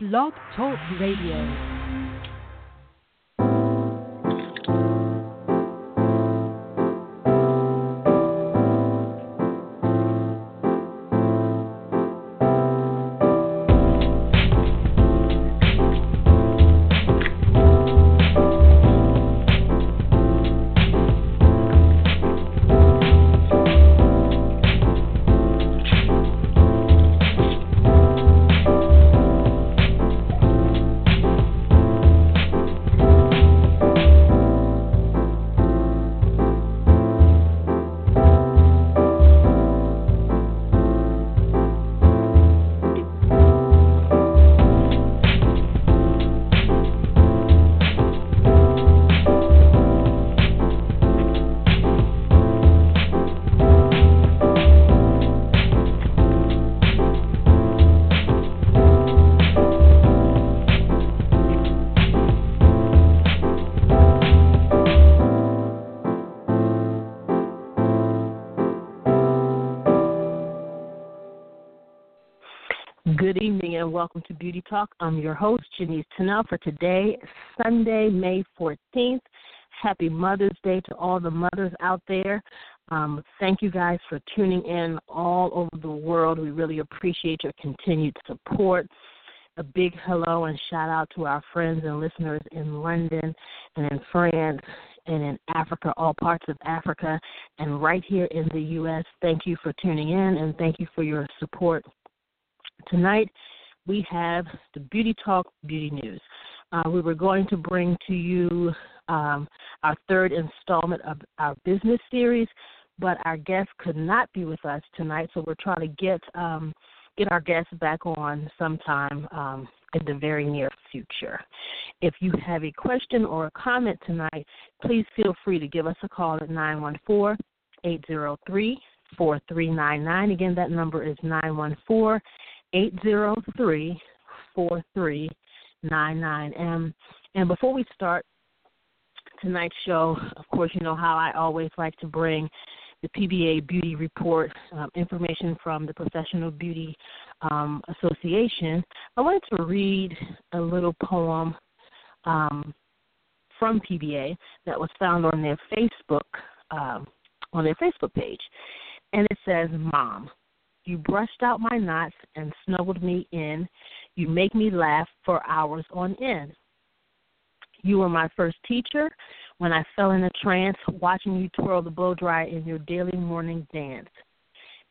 Blog Talk Radio. Welcome to Beauty Talk. I'm your host, Janice Tunnell, for today, Sunday, May 14th. Happy Mother's Day to all the mothers out there. Um, thank you guys for tuning in all over the world. We really appreciate your continued support. A big hello and shout out to our friends and listeners in London and in France and in Africa, all parts of Africa, and right here in the U.S. Thank you for tuning in and thank you for your support. Tonight, we have the Beauty Talk Beauty News. Uh, we were going to bring to you um, our third installment of our business series, but our guest could not be with us tonight, so we're trying to get um, get our guest back on sometime um, in the very near future. If you have a question or a comment tonight, please feel free to give us a call at 914 803 4399. Again, that number is 914 803 4399. And before we start tonight's show, of course, you know how I always like to bring the PBA Beauty Report um, information from the Professional Beauty um, Association. I wanted to read a little poem um, from PBA that was found on their Facebook um, on their Facebook page, and it says, "Mom, you brushed out my knots and snuggled me in. You make me laugh for hours on end. You were my first teacher when I fell in a trance watching you twirl the blow dry in your daily morning dance.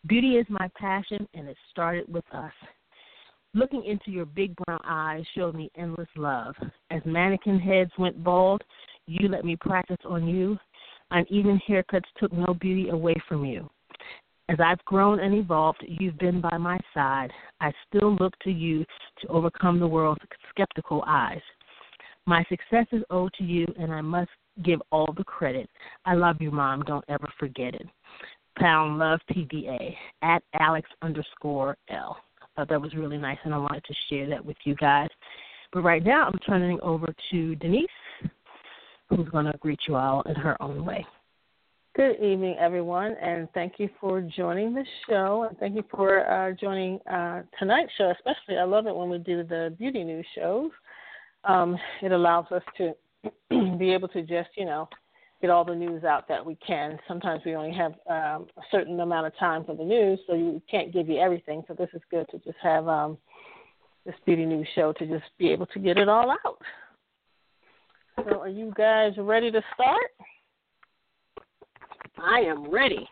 Beauty is my passion, and it started with us. Looking into your big brown eyes showed me endless love. As mannequin heads went bald, you let me practice on you. Uneven haircuts took no beauty away from you. As I've grown and evolved, you've been by my side. I still look to you to overcome the world's skeptical eyes. My success is owed to you, and I must give all the credit. I love you, Mom. Don't ever forget it. Pound Love PBA at Alex underscore L. I thought that was really nice, and I wanted to share that with you guys. But right now, I'm turning over to Denise, who's going to greet you all in her own way. Good evening, everyone, and thank you for joining the show. And thank you for uh, joining uh, tonight's show, especially. I love it when we do the beauty news shows. Um, it allows us to be able to just, you know, get all the news out that we can. Sometimes we only have um, a certain amount of time for the news, so we can't give you everything. So this is good to just have um, this beauty news show to just be able to get it all out. So, are you guys ready to start? I am ready.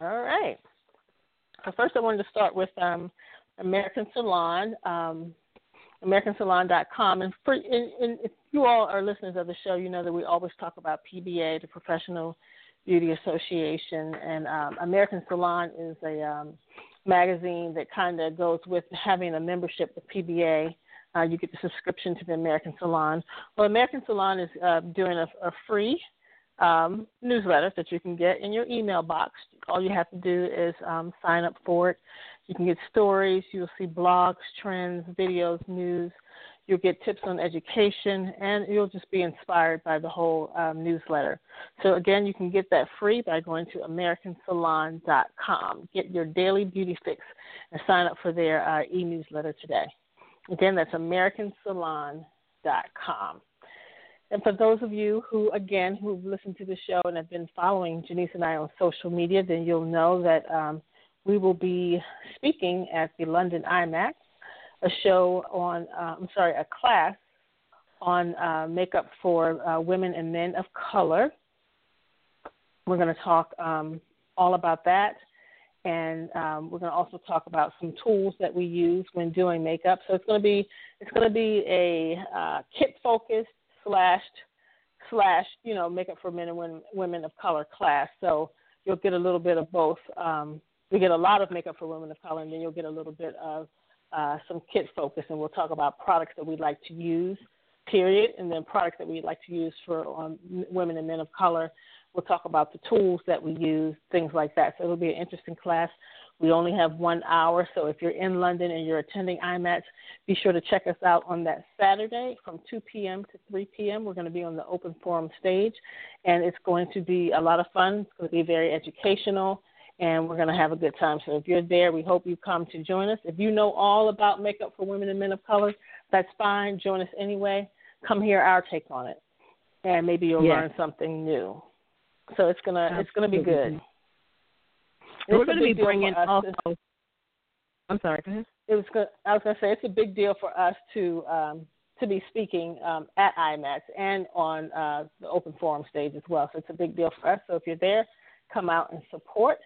All right. So first, I wanted to start with um, American Salon, um, AmericanSalon.com. And, for, and, and if you all are listeners of the show, you know that we always talk about PBA, the Professional Beauty Association, and um, American Salon is a um, magazine that kind of goes with having a membership with PBA. Uh, you get the subscription to the American Salon. Well, American Salon is uh, doing a, a free um, newsletter that you can get in your email box. All you have to do is um, sign up for it. You can get stories, you'll see blogs, trends, videos, news. You'll get tips on education, and you'll just be inspired by the whole um, newsletter. So, again, you can get that free by going to AmericanSalon.com. Get your daily beauty fix and sign up for their uh, e newsletter today. Again, that's AmericanSalon.com. And for those of you who, again, who've listened to the show and have been following Janice and I on social media, then you'll know that um, we will be speaking at the London IMATS, a show on, uh, I'm sorry, a class on uh, makeup for uh, women and men of color. We're going to talk um, all about that, and um, we're going to also talk about some tools that we use when doing makeup. So it's going to be it's going to be a uh, kit focused slash slash you know makeup for men and women, women of color class. So you'll get a little bit of both. Um, we get a lot of makeup for women of color, and then you'll get a little bit of uh, some kit focus, and we'll talk about products that we'd like to use, period, and then products that we'd like to use for um, women and men of color. We'll talk about the tools that we use, things like that. So it'll be an interesting class. We only have one hour, so if you're in London and you're attending IMATS, be sure to check us out on that Saturday from 2 p.m. to 3 p.m. We're going to be on the open forum stage, and it's going to be a lot of fun. It's going to be very educational, and we're going to have a good time. So if you're there, we hope you come to join us. If you know all about makeup for women and men of color, that's fine. Join us anyway. Come hear our take on it, and maybe you'll yes. learn something new. So it's gonna Absolutely. it's gonna be good. We're going to be bringing also. To, I'm sorry. Go ahead. It was. Good, I was going to say it's a big deal for us to um, to be speaking um, at IMATS and on uh, the open forum stage as well. So it's a big deal for us. So if you're there, come out and support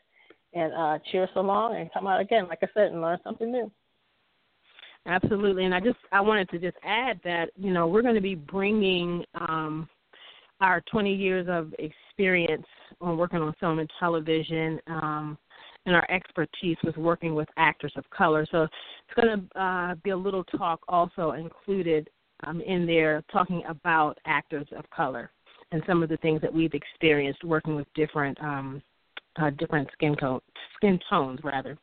and uh, cheer us along and come out again, like I said, and learn something new. Absolutely, and I just I wanted to just add that you know we're going to be bringing um, our 20 years of experience on working on film and television. Um, and our expertise with working with actors of color. So it's going to uh, be a little talk also included um, in there talking about actors of color and some of the things that we've experienced working with different um, uh, different skin skin tones rather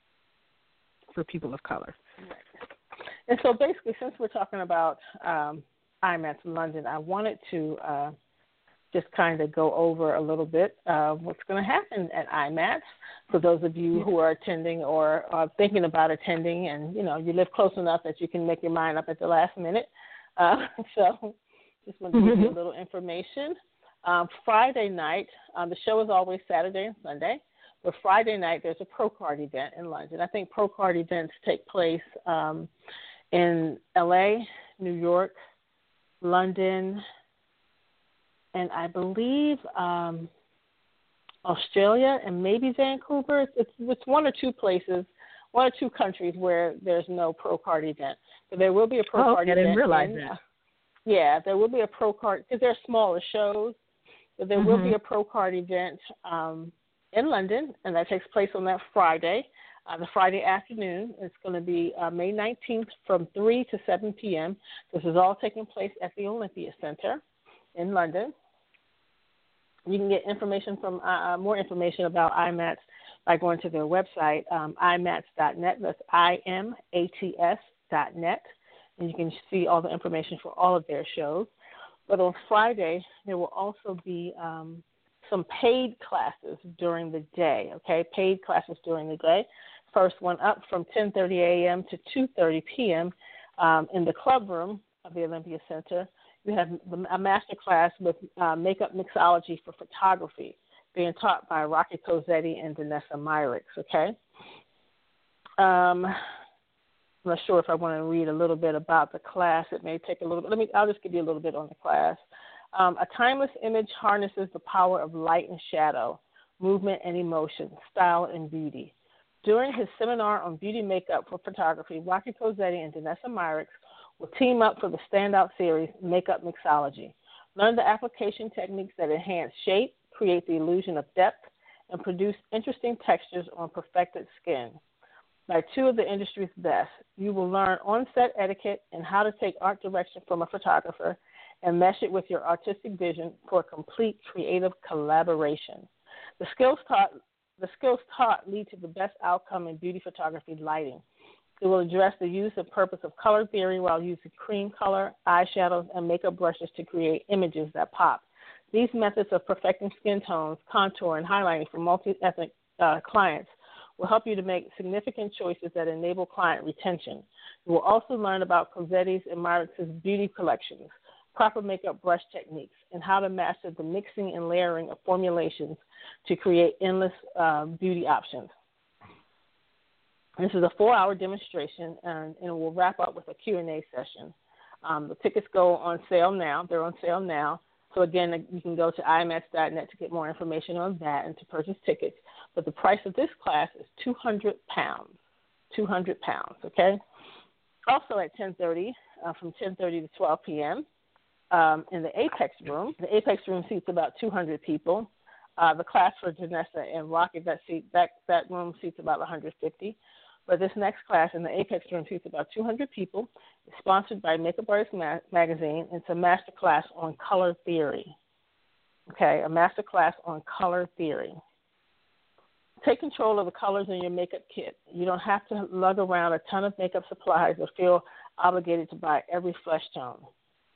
for people of color. And so basically, since we're talking about um, IMATS London, I wanted to uh, just kind of go over a little bit of what's going to happen at IMATS for those of you who are attending or are thinking about attending, and you know you live close enough that you can make your mind up at the last minute. Uh, so, just want to give you a mm-hmm. little information. Um, Friday night, um, the show is always Saturday and Sunday, but Friday night there's a pro card event in London. I think pro card events take place um, in L.A., New York, London, and I believe um, Australia and maybe Vancouver. It's, it's one or two places, one or two countries where there's no pro card event. But there will be a pro oh, card event. I didn't realize in, that. Yeah, there will be a pro card because they're smaller shows. But there mm-hmm. will be a pro card event um, in London, and that takes place on that Friday, uh, the Friday afternoon. It's going to be uh, May 19th from 3 to 7 p.m. This is all taking place at the Olympia Center in London. You can get information from uh, uh more information about IMATS by going to their website, um, imats.net. That's I-M-A-T-S dot net. And you can see all the information for all of their shows. But on Friday, there will also be um, some paid classes during the day, okay? Paid classes during the day. First one up from 10.30 a.m. to 2.30 p.m. Um, in the club room of the Olympia Center we have a master class with uh, makeup mixology for photography being taught by Rocky Cosetti and Vanessa Myricks, okay? Um, I'm not sure if I want to read a little bit about the class. It may take a little bit. Let me, I'll just give you a little bit on the class. Um, a timeless image harnesses the power of light and shadow, movement and emotion, style and beauty. During his seminar on beauty makeup for photography, Rocky Cosetti and Vanessa Myricks will team up for the standout series, Makeup Mixology. Learn the application techniques that enhance shape, create the illusion of depth, and produce interesting textures on perfected skin. By two of the industry's best, you will learn on set etiquette and how to take art direction from a photographer and mesh it with your artistic vision for a complete creative collaboration. The skills taught the skills taught lead to the best outcome in beauty photography lighting. It will address the use and purpose of color theory while using cream color, eyeshadows, and makeup brushes to create images that pop. These methods of perfecting skin tones, contour, and highlighting for multi ethnic uh, clients will help you to make significant choices that enable client retention. You will also learn about Cosetti's and Myrix's beauty collections, proper makeup brush techniques, and how to master the mixing and layering of formulations to create endless uh, beauty options. This is a four-hour demonstration, and, and we'll wrap up with a Q&A session. Um, the tickets go on sale now. They're on sale now. So again, you can go to imats.net to get more information on that and to purchase tickets. But the price of this class is 200 pounds. 200 pounds. Okay. Also at 10:30, uh, from 10:30 to 12 p.m. Um, in the Apex room. The Apex room seats about 200 people. Uh, the class for Janessa and Rocket that seat that that room seats about 150. But this next class in the Apex room seats about 200 people. It's sponsored by Makeup Artist Ma- Magazine. It's a master class on color theory. Okay, a master class on color theory. Take control of the colors in your makeup kit. You don't have to lug around a ton of makeup supplies or feel obligated to buy every flesh tone.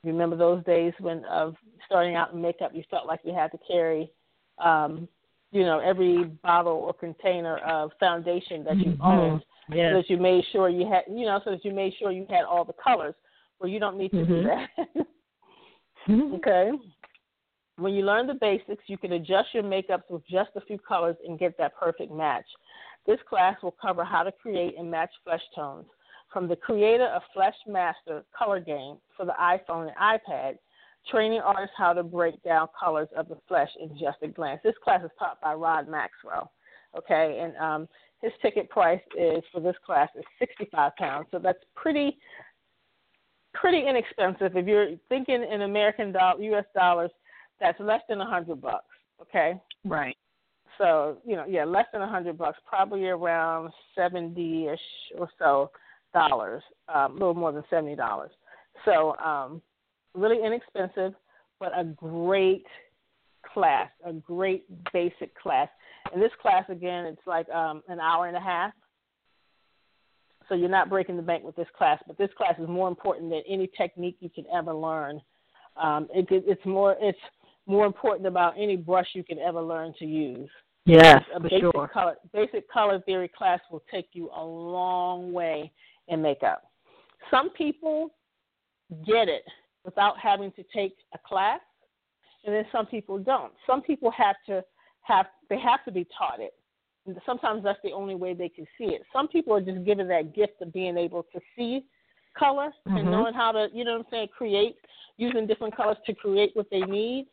Remember those days when of starting out in makeup, you felt like you had to carry um, you know, every bottle or container of foundation that you mm-hmm. owned, yes. so that you made sure you had, you know, so that you made sure you had all the colors. Well, you don't need to mm-hmm. do that. Mm-hmm. okay. When you learn the basics, you can adjust your makeups with just a few colors and get that perfect match. This class will cover how to create and match flesh tones. From the creator of Flesh Master Color Game for the iPhone and iPad training artists how to break down colors of the flesh in just a glance. This class is taught by Rod Maxwell. Okay, and um, his ticket price is for this class is sixty five pounds. So that's pretty pretty inexpensive. If you're thinking in American dollar, U.S. dollars, that's less than a hundred bucks. Okay. Right. So you know, yeah, less than a hundred bucks, probably around seventy ish or so dollars, um, a little more than seventy dollars. So um, really inexpensive, but a great class, a great basic class. And this class, again, it's like um, an hour and a half. So you're not breaking the bank with this class, but this class is more important than any technique you can ever learn. Um, it, it's more it's more important about any brush you can ever learn to use. Yes, a basic sure. color basic color theory class will take you a long way in makeup. Some people get it without having to take a class, and then some people don't. Some people have to have they have to be taught it. And sometimes that's the only way they can see it. Some people are just given that gift of being able to see color mm-hmm. and knowing how to, you know what I'm saying, create using different colors to create what they need.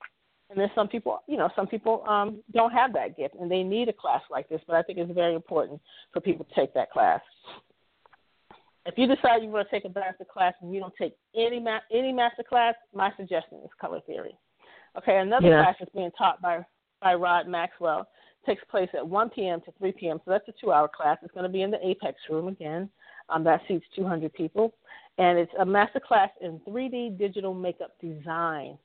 And then some people, you know, some people um, don't have that gift and they need a class like this. But I think it's very important for people to take that class. If you decide you want to take a master class and you don't take any ma- any master class, my suggestion is color theory. Okay, another yeah. class is being taught by by Rod Maxwell takes place at 1 p.m. to 3 p.m. So that's a two-hour class. It's going to be in the Apex room again. Um, that seats 200 people, and it's a master class in 3D digital makeup design.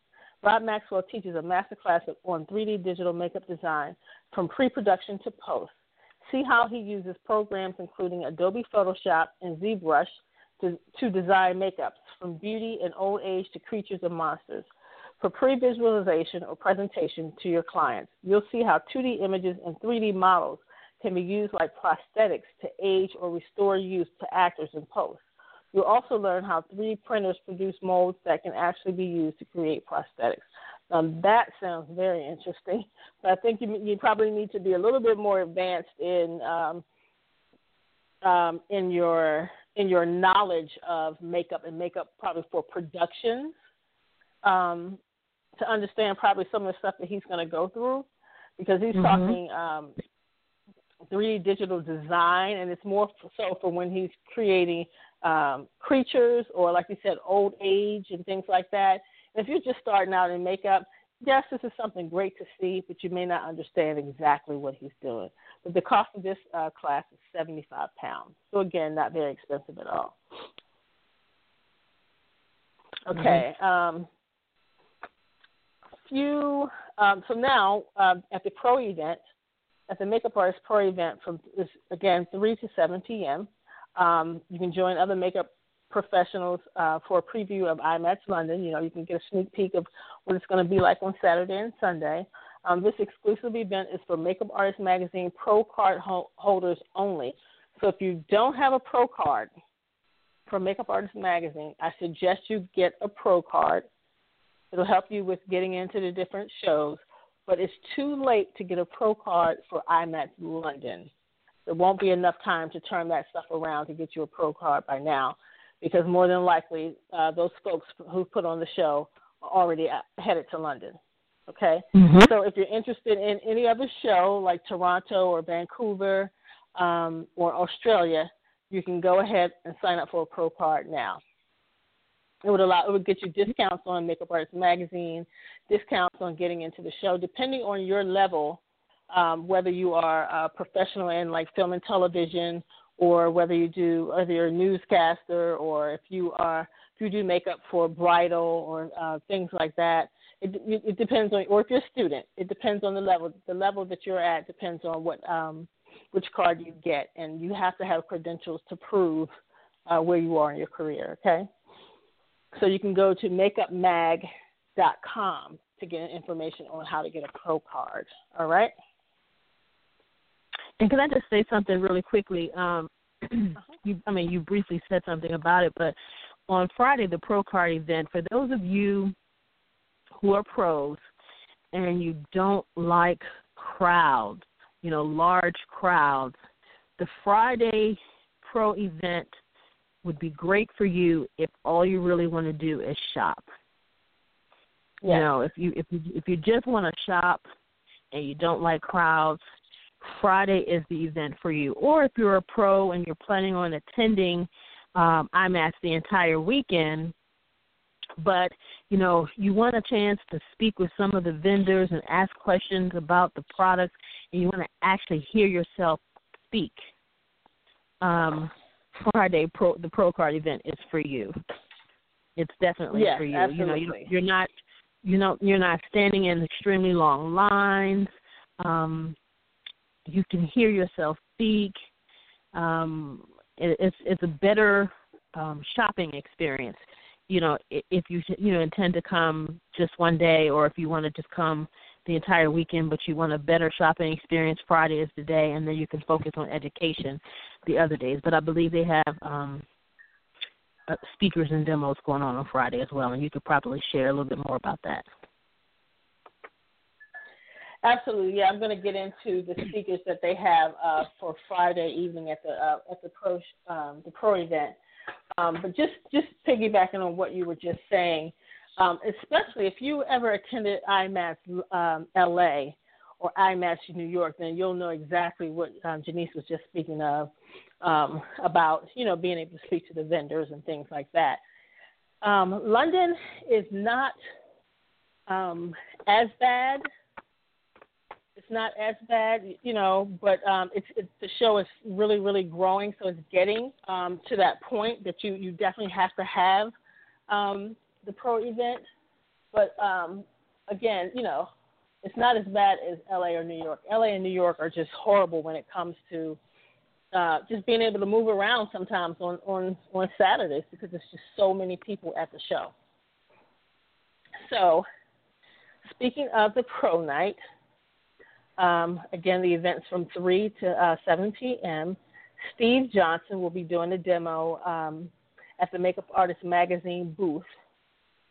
Rod Maxwell teaches a master class on 3D digital makeup design from pre-production to post. See how he uses programs including Adobe Photoshop and ZBrush to, to design makeups from beauty and old age to creatures and monsters. For pre visualization or presentation to your clients, you'll see how 2D images and 3D models can be used like prosthetics to age or restore youth to actors in post. You'll also learn how 3D printers produce molds that can actually be used to create prosthetics. Um, that sounds very interesting, but I think you, you probably need to be a little bit more advanced in um, um, in your in your knowledge of makeup and makeup probably for productions um, to understand probably some of the stuff that he's going to go through because he's mm-hmm. talking um, 3D digital design and it's more so for when he's creating um, creatures or like you said old age and things like that if you're just starting out in makeup, yes, this is something great to see, but you may not understand exactly what he's doing. But the cost of this uh, class is 75 pounds. So, again, not very expensive at all. Okay. Mm-hmm. Um, few. Um, so now uh, at the pro event, at the Makeup Artist Pro event from again 3 to 7 p.m. Um, you can join other makeup professionals uh, for a preview of IMATS London. You know, you can get a sneak peek of what it's going to be like on Saturday and Sunday. Um, this exclusive event is for Makeup Artist Magazine Pro Card ho- holders only. So if you don't have a Pro Card from Makeup Artist Magazine, I suggest you get a pro card. It'll help you with getting into the different shows, but it's too late to get a pro card for IMATS London. There won't be enough time to turn that stuff around to get you a pro card by now, because more than likely uh, those folks who put on the show are already headed to London. Okay, mm-hmm. so if you're interested in any other show like Toronto or Vancouver um, or Australia, you can go ahead and sign up for a pro card now. It would allow it would get you discounts on Makeup Artist Magazine, discounts on getting into the show, depending on your level, um, whether you are a professional in like film and television, or whether you do whether you're a newscaster, or if you are if you do makeup for bridal or uh, things like that. It, it depends on, or if you're a student, it depends on the level. The level that you're at depends on what um, which card you get, and you have to have credentials to prove uh, where you are in your career. Okay, so you can go to makeupmag.com to get information on how to get a pro card. All right. And can I just say something really quickly? Um, you, I mean, you briefly said something about it, but on Friday, the pro card event, for those of you who are pros and you don't like crowds, you know, large crowds, the Friday pro event would be great for you if all you really want to do is shop. Yes. You know, if you if you if you just want to shop and you don't like crowds, Friday is the event for you. Or if you're a pro and you're planning on attending um, IMATS the entire weekend, but you know you want a chance to speak with some of the vendors and ask questions about the products and you want to actually hear yourself speak um friday pro the pro card event is for you. It's definitely yes, for you. Absolutely. you know you, you're not you know you're not standing in extremely long lines. Um you can hear yourself speak. Um it, it's it's a better um shopping experience. You know, if you you know intend to come just one day, or if you want to just come the entire weekend, but you want a better shopping experience, Friday is the day, and then you can focus on education the other days. But I believe they have um, uh, speakers and demos going on on Friday as well, and you could probably share a little bit more about that. Absolutely, yeah. I'm going to get into the speakers that they have uh, for Friday evening at the uh, at the pro um, the pro event. Um, but just just piggybacking on what you were just saying, um, especially if you ever attended IMATS um, LA or IMATS New York, then you'll know exactly what um, Janice was just speaking of um, about you know being able to speak to the vendors and things like that. Um, London is not um, as bad it's not as bad, you know, but um, it's, it's the show is really, really growing, so it's getting um, to that point that you you definitely have to have um, the pro event. But um, again, you know, it's not as bad as LA or New York. LA and New York are just horrible when it comes to uh, just being able to move around sometimes on on on Saturdays because there's just so many people at the show. So, speaking of the pro night, um, again, the event's from 3 to uh, 7 p.m. Steve Johnson will be doing a demo um, at the Makeup Artist Magazine booth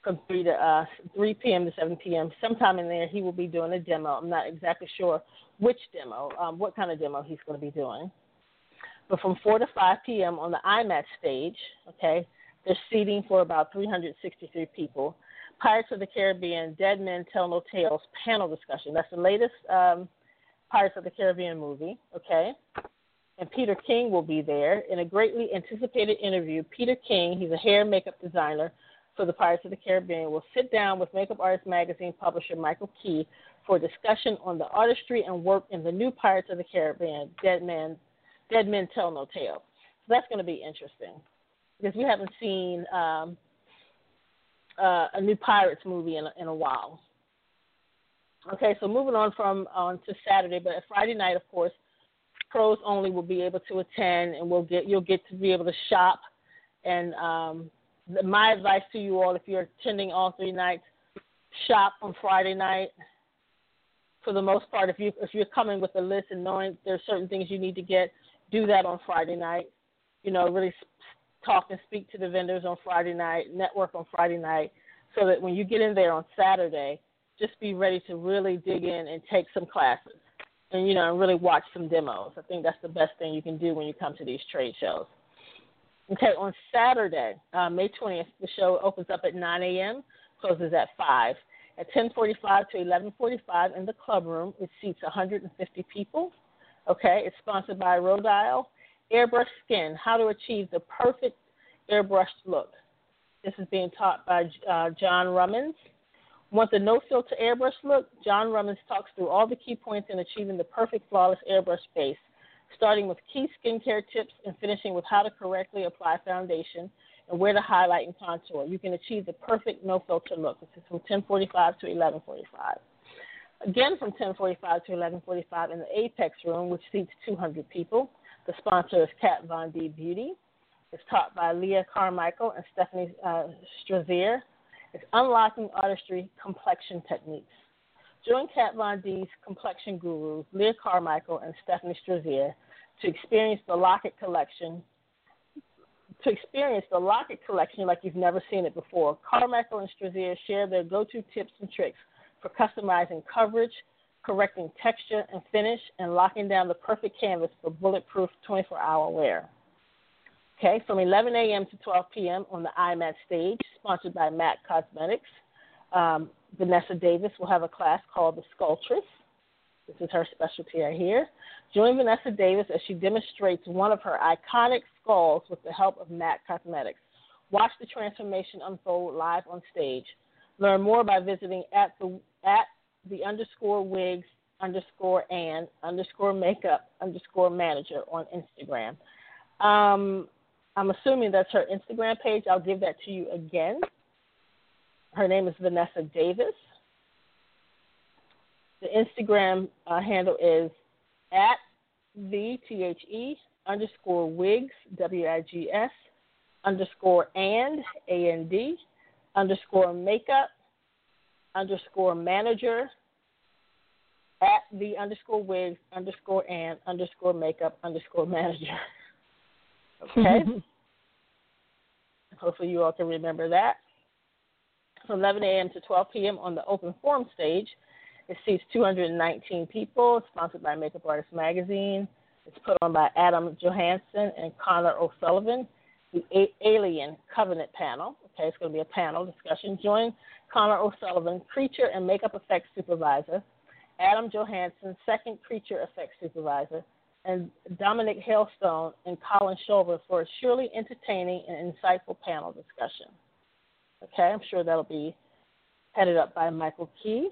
from 3 to uh, 3 p.m. to 7 p.m. Sometime in there, he will be doing a demo. I'm not exactly sure which demo, um, what kind of demo he's going to be doing. But from 4 to 5 p.m. on the IMATS stage, okay, there's seating for about 363 people. Pirates of the Caribbean Dead Men Tell No Tales panel discussion. That's the latest um, Pirates of the Caribbean movie, okay? And Peter King will be there in a greatly anticipated interview. Peter King, he's a hair and makeup designer for the Pirates of the Caribbean, will sit down with Makeup Artist Magazine publisher Michael Key for discussion on the artistry and work in the new Pirates of the Caribbean, Dead Men, Dead Men Tell No Tales. So that's going to be interesting because we haven't seen um, uh, a new Pirates movie in a, in a while. Okay, so moving on from on to Saturday, but Friday night, of course, pros only will be able to attend, and we'll get you'll get to be able to shop. And um, my advice to you all, if you're attending all three nights, shop on Friday night. For the most part, if you if you're coming with a list and knowing there's certain things you need to get, do that on Friday night. You know, really talk and speak to the vendors on Friday night, network on Friday night, so that when you get in there on Saturday, just be ready to really dig in and take some classes and you know and really watch some demos. I think that's the best thing you can do when you come to these trade shows. Okay, on Saturday, uh, May 20th, the show opens up at 9 a.m., closes at 5. At 10:45 to 11:45 in the club room, it seats 150 people. Okay, it's sponsored by Rodial Airbrush Skin: How to Achieve the Perfect Airbrushed Look. This is being taught by uh, John Rummins. Want the no filter airbrush look? John Rummins talks through all the key points in achieving the perfect flawless airbrush face, starting with key skincare tips and finishing with how to correctly apply foundation and where to highlight and contour. You can achieve the perfect no filter look. This is from 10:45 to 11:45. Again, from 10:45 to 11:45 in the Apex room, which seats 200 people. The sponsor is Kat Von D Beauty. It's taught by Leah Carmichael and Stephanie uh, Strazier. It's unlocking artistry complexion techniques. Join Kat Von D's complexion gurus, Leah Carmichael and Stephanie Strazier, to experience the Lock-It collection. To experience the Lock-It collection like you've never seen it before, Carmichael and Strazier share their go-to tips and tricks for customizing coverage, correcting texture and finish, and locking down the perfect canvas for bulletproof 24-hour wear. Okay, from 11 a.m. to 12 p.m. on the IMAT stage, sponsored by MAC Cosmetics. Um, Vanessa Davis will have a class called The Sculptress. This is her specialty right here. Join Vanessa Davis as she demonstrates one of her iconic skulls with the help of MAC Cosmetics. Watch the transformation unfold live on stage. Learn more by visiting at the at the underscore wigs underscore and underscore makeup underscore manager on Instagram. Um, I'm assuming that's her Instagram page. I'll give that to you again. Her name is Vanessa Davis. The Instagram uh, handle is at the T H E underscore wigs W I G S underscore and A N D underscore makeup underscore manager at the underscore wigs underscore and underscore makeup underscore manager. Okay. Hopefully, you all can remember that. From 11 a.m. to 12 p.m. on the open forum stage, it seats 219 people. It's sponsored by Makeup Artist Magazine. It's put on by Adam Johansson and Connor O'Sullivan. The A- Alien Covenant panel. Okay, it's going to be a panel discussion. Join Connor O'Sullivan, creature and makeup effects supervisor. Adam Johansson, second creature effects supervisor and Dominic Hailstone and Colin Shulver for a surely entertaining and insightful panel discussion. Okay, I'm sure that'll be headed up by Michael Key.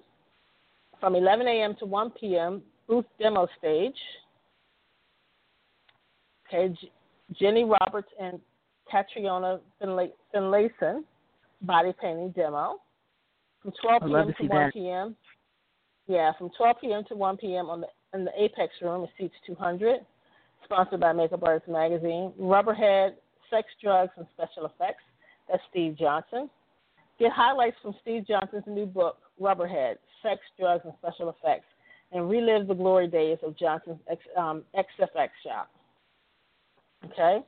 From 11 a.m. to 1 p.m., booth demo stage. Okay, Jenny Roberts and Catriona Finlayson body painting demo. From 12 p.m. to, to 1 that. p.m. Yeah, from 12 p.m. to 1 p.m. on the in the Apex Room. It seats 200. Sponsored by Makeup Artist Magazine. Rubberhead, Sex, Drugs, and Special Effects. That's Steve Johnson. Get highlights from Steve Johnson's new book, Rubberhead, Sex, Drugs, and Special Effects, and relive the glory days of Johnson's X, um, XFX shop. Okay?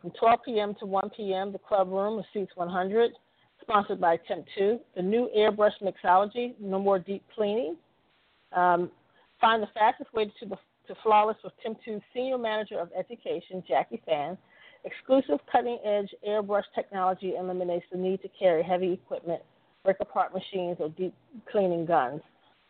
From 12 p.m. to 1 p.m., the club room seats 100. Sponsored by Temp 2. The new airbrush mixology, no more deep cleaning. Um, Find the fastest way to, the, to Flawless with Temptu's Senior Manager of Education, Jackie Fan. Exclusive cutting edge airbrush technology eliminates the need to carry heavy equipment, break apart machines, or deep cleaning guns.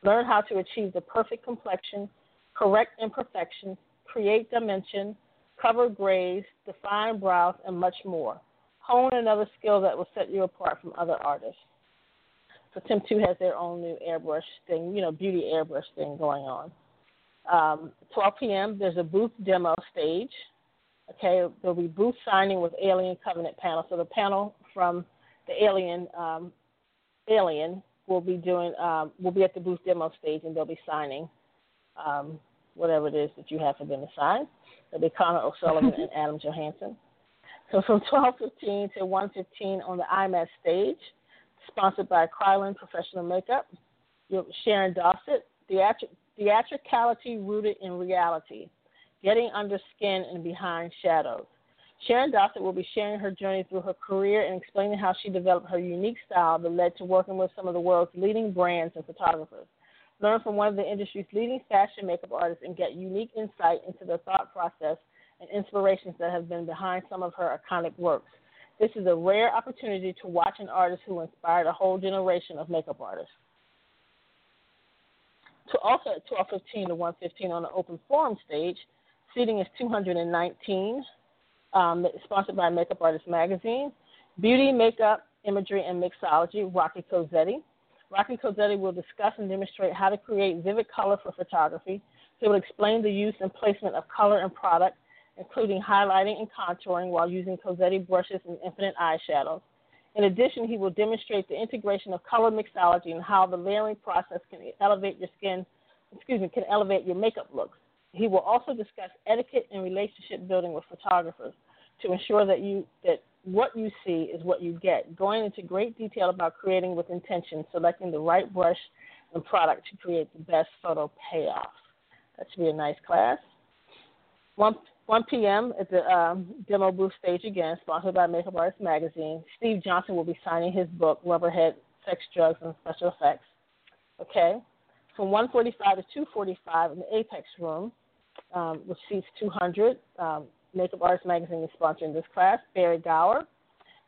Learn how to achieve the perfect complexion, correct imperfections, create dimension, cover grays, define brows, and much more. Hone another skill that will set you apart from other artists. So Temptu has their own new airbrush thing, you know, beauty airbrush thing going on. Um, 12 p.m. There's a booth demo stage. Okay, there'll be booth signing with Alien Covenant panel. So the panel from the Alien um, Alien will be doing um, will be at the booth demo stage and they'll be signing um, whatever it is that you have for them to sign. There'll be Connor O'Sullivan and Adam Johansson. So from 12:15 to 1:15 on the IMAT stage, sponsored by Kryolan Professional Makeup. Sharon Dowsett, theatri- theatricality rooted in reality, getting under skin and behind shadows. Sharon Dowsett will be sharing her journey through her career and explaining how she developed her unique style that led to working with some of the world's leading brands and photographers. Learn from one of the industry's leading fashion makeup artists and get unique insight into the thought process and inspirations that have been behind some of her iconic works. This is a rare opportunity to watch an artist who inspired a whole generation of makeup artists. To also at 12:15 to 1:15 on the open forum stage, seating is 219. Um, sponsored by Makeup Artist Magazine, Beauty, Makeup, Imagery, and Mixology, Rocky Cozzetti. Rocky Cozzetti will discuss and demonstrate how to create vivid color for photography. He will explain the use and placement of color and product, including highlighting and contouring while using Cozzetti brushes and infinite eyeshadows. In addition, he will demonstrate the integration of color mixology and how the layering process can elevate your skin, excuse me, can elevate your makeup looks. He will also discuss etiquette and relationship building with photographers to ensure that you that what you see is what you get, going into great detail about creating with intention, selecting the right brush and product to create the best photo payoff. That should be a nice class. 1, 1 p.m. at the um, demo booth stage again, sponsored by Makeup Artist Magazine. Steve Johnson will be signing his book, Rubberhead, Sex, Drugs, and Special Effects. Okay. From 1:45 to 2:45 in the Apex Room, um, which seats 200. Um, Makeup Artist Magazine is sponsoring this class. Barry Gower.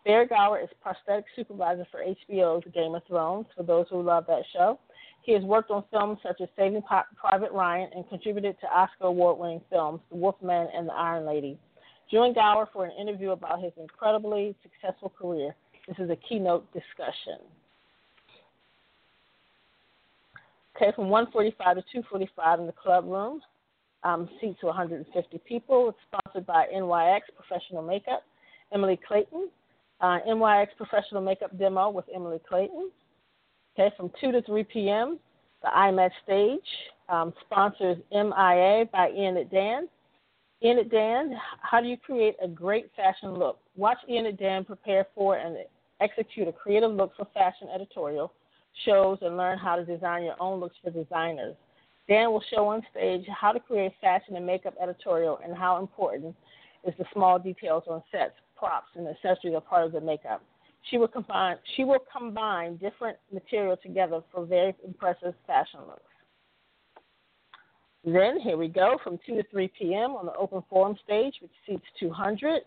Barry Gower is prosthetic supervisor for HBO's Game of Thrones, for those who love that show. He has worked on films such as Saving Private Ryan and contributed to Oscar award winning films The Wolfman and The Iron Lady. Join Gower for an interview about his incredibly successful career. This is a keynote discussion. Okay, from 1:45 to 2:45 in the club room um, to 150 people. It's sponsored by NYX Professional Makeup, Emily Clayton. Uh, NYX Professional Makeup Demo with Emily Clayton. Okay, from 2 to 3 p.m., the IMAT stage um, sponsors MIA by Ian Dan. Ian Dan, how do you create a great fashion look? Watch Ian Dan prepare for and execute a creative look for fashion editorial shows and learn how to design your own looks for designers. Dan will show on stage how to create fashion and makeup editorial and how important is the small details on sets, props, and accessories are part of the makeup. She will combine she will combine different material together for very impressive fashion looks. Then here we go from 2 to 3 p.m. on the open forum stage, which seats 200,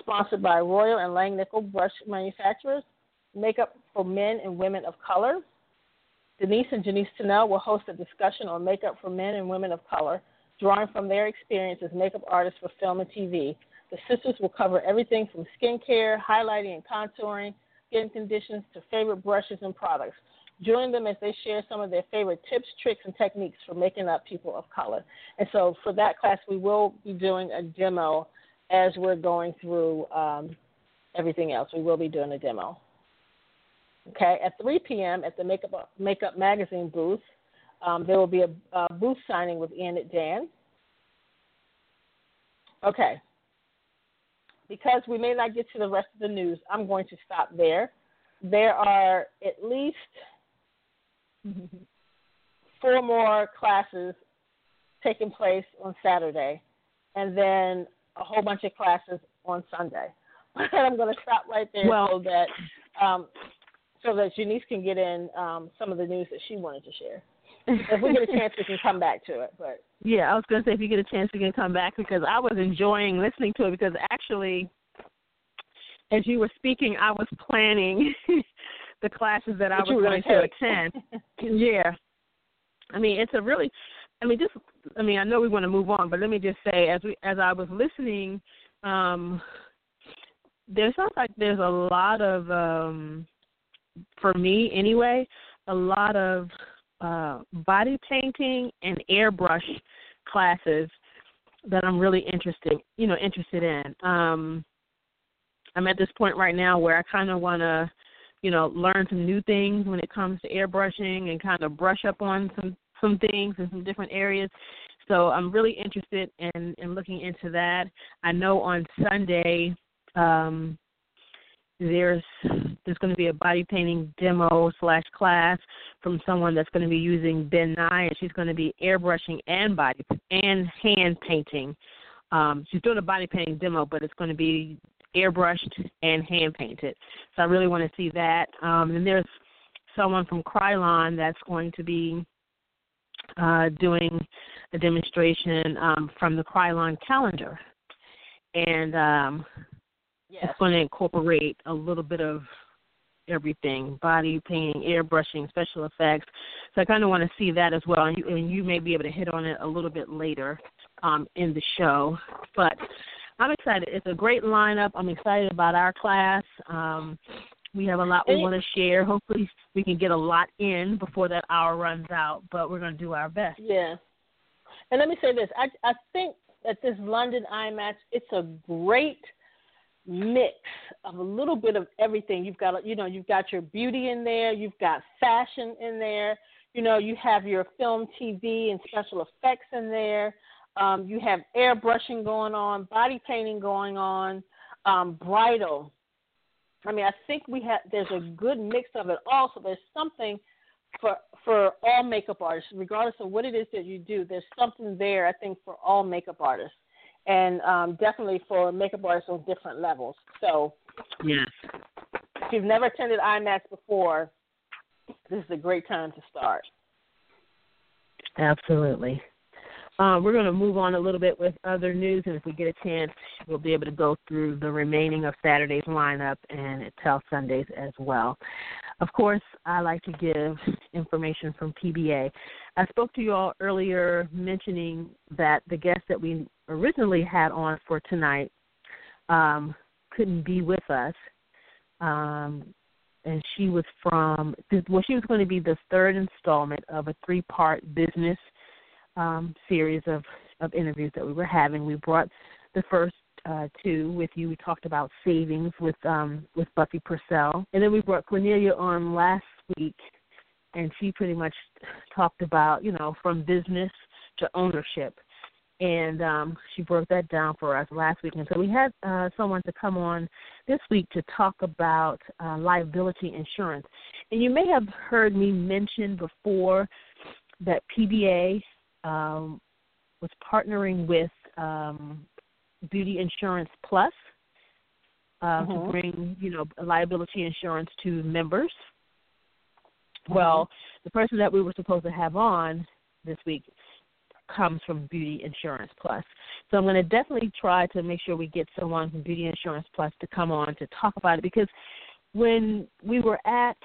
sponsored by Royal and Langnickel Brush Manufacturers, makeup for men and women of color. Denise and Janice Tunnell will host a discussion on makeup for men and women of color, drawing from their experience as makeup artists for film and TV. The sisters will cover everything from skincare, highlighting and contouring, skin conditions to favorite brushes and products. Join them as they share some of their favorite tips, tricks, and techniques for making up people of color. And so for that class, we will be doing a demo as we're going through um, everything else. We will be doing a demo. Okay, at 3 p.m. at the Makeup Makeup Magazine booth, um, there will be a, a, booth signing with Ian and Dan. Okay, because we may not get to the rest of the news, I'm going to stop there. There are at least four more classes taking place on Saturday, and then a whole bunch of classes on Sunday. But I'm going to stop right there well, so that um, so that Janice can get in um, some of the news that she wanted to share. if we get a chance, we can come back to it. But yeah, I was going to say if you get a chance, we can come back because I was enjoying listening to it because actually, as you were speaking, I was planning the classes that I was going to attend. yeah, I mean it's a really, I mean just, I mean I know we want to move on, but let me just say as we as I was listening, um, there sounds like there's a lot of um for me anyway, a lot of uh, body painting and airbrush classes that I'm really interested, you know, interested in. Um, I'm at this point right now where I kind of want to, you know, learn some new things when it comes to airbrushing and kind of brush up on some some things in some different areas. So I'm really interested in in looking into that. I know on Sunday um, there's there's going to be a body painting demo slash class from someone that's going to be using Ben Nye, and she's going to be airbrushing and body and hand painting Um, she's doing a body painting demo, but it's going to be airbrushed and hand painted. So I really want to see that. Um, and there's someone from Kryolan that's going to be uh, doing a demonstration um, from the Kryolan calendar, and um, yes. it's going to incorporate a little bit of everything body painting airbrushing special effects so i kind of want to see that as well and you, and you may be able to hit on it a little bit later um, in the show but i'm excited it's a great lineup i'm excited about our class um, we have a lot we want to share. Hopefully, we can get a lot in before that hour runs out, but we're going to do our best. Yeah. And let me say this I, I think that this London IMATS, it's a great mix of a little bit of everything. You've got, you know, you've got your beauty in there, you've got fashion in there, you know, you have your film, TV, and special effects in there. Um, you have airbrushing going on, body painting going on, um, bridal I mean, I think we have there's a good mix of it all. So there's something for for all makeup artists, regardless of what it is that you do. There's something there, I think, for all makeup artists, and um, definitely for makeup artists on different levels. So, yes, if you've never attended IMATS before, this is a great time to start. Absolutely. Uh, we're going to move on a little bit with other news, and if we get a chance, we'll be able to go through the remaining of Saturday's lineup and tell Sundays as well. Of course, I like to give information from PBA. I spoke to you all earlier mentioning that the guest that we originally had on for tonight um, couldn't be with us. Um, and she was from, well, she was going to be the third installment of a three part business um, series of, of interviews that we were having. We brought the first uh, two with you. We talked about savings with um, with Buffy Purcell, and then we brought Cornelia on last week, and she pretty much talked about you know from business to ownership, and um, she broke that down for us last week. And so we had uh, someone to come on this week to talk about uh, liability insurance. And you may have heard me mention before that PBA um, was partnering with um, Beauty Insurance Plus uh, mm-hmm. to bring, you know, liability insurance to members. Mm-hmm. Well, the person that we were supposed to have on this week comes from Beauty Insurance Plus. So I'm going to definitely try to make sure we get someone from Beauty Insurance Plus to come on to talk about it because when we were at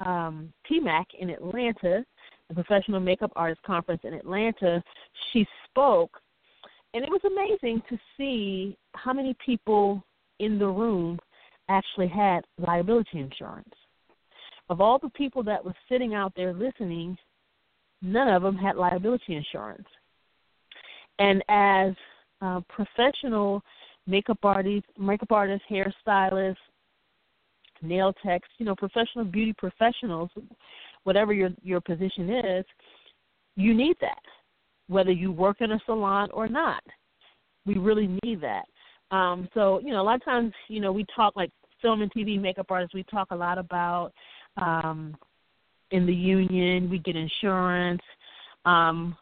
um, PMAC in Atlanta, the Professional Makeup Artist Conference in Atlanta, she spoke, and it was amazing to see how many people in the room actually had liability insurance. Of all the people that were sitting out there listening, none of them had liability insurance. And as uh, professional makeup artists, makeup artists, hairstylists, nail techs, you know, professional beauty professionals, whatever your your position is, you need that, whether you work in a salon or not. We really need that. Um, so you know, a lot of times, you know, we talk like film and TV makeup artists. We talk a lot about um, in the union. We get insurance. Um,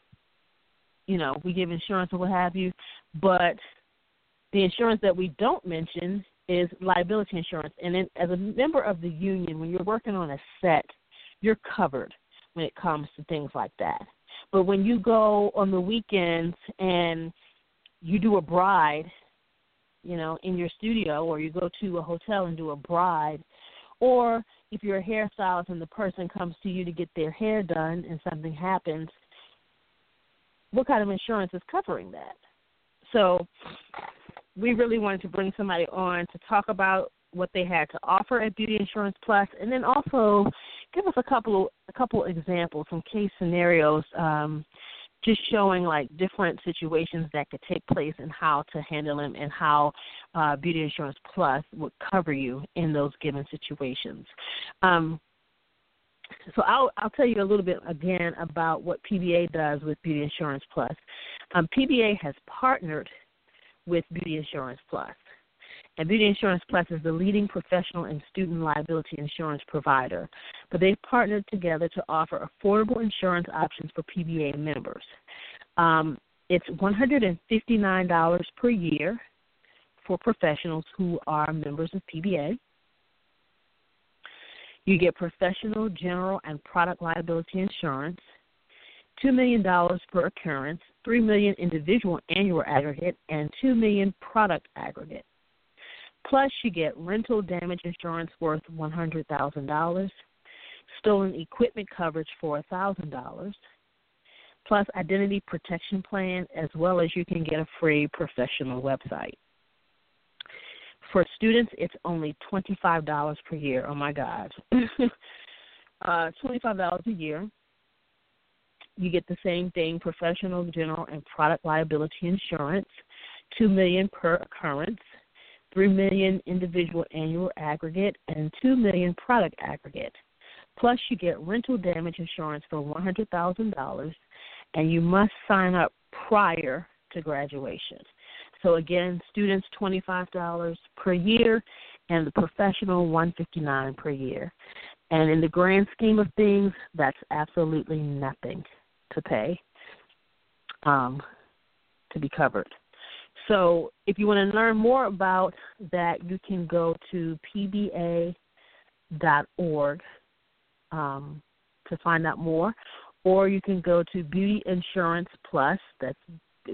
you know, we give insurance or what have you, but the insurance that we don't mention is liability insurance. And then, as a member of the union, when you're working on a set, you're covered when it comes to things like that. But when you go on the weekends and you do a bride, you know, in your studio, or you go to a hotel and do a bride, or if you're a hairstylist and the person comes to you to get their hair done and something happens, what kind of insurance is covering that? So we really wanted to bring somebody on to talk about what they had to offer at Beauty Insurance Plus, and then also give us a couple a couple examples, some case scenarios, um, just showing like different situations that could take place and how to handle them, and how uh, Beauty Insurance Plus would cover you in those given situations. Um, so I'll I'll tell you a little bit again about what PBA does with Beauty Insurance Plus. Um, PBA has partnered with Beauty Insurance Plus. And Beauty Insurance Plus is the leading professional and student liability insurance provider. But they've partnered together to offer affordable insurance options for PBA members. Um, it's $159 per year for professionals who are members of PBA. You get professional, general, and product liability insurance, $2 million per occurrence, 3 million individual annual aggregate, and 2 million product aggregate. Plus, you get rental damage insurance worth $100,000, stolen equipment coverage for $1,000, plus identity protection plan, as well as you can get a free professional website. For students, it's only $25 per year. Oh my God. uh, $25 a year. You get the same thing professional, general, and product liability insurance, 2 million per occurrence, 3 million individual annual aggregate, and 2 million product aggregate. Plus, you get rental damage insurance for $100,000, and you must sign up prior to graduation. So again, students $25 per year, and the professional $159 per year. And in the grand scheme of things, that's absolutely nothing to pay um, to be covered. So if you want to learn more about that, you can go to pba.org um, to find out more, or you can go to Beauty Insurance Plus. That's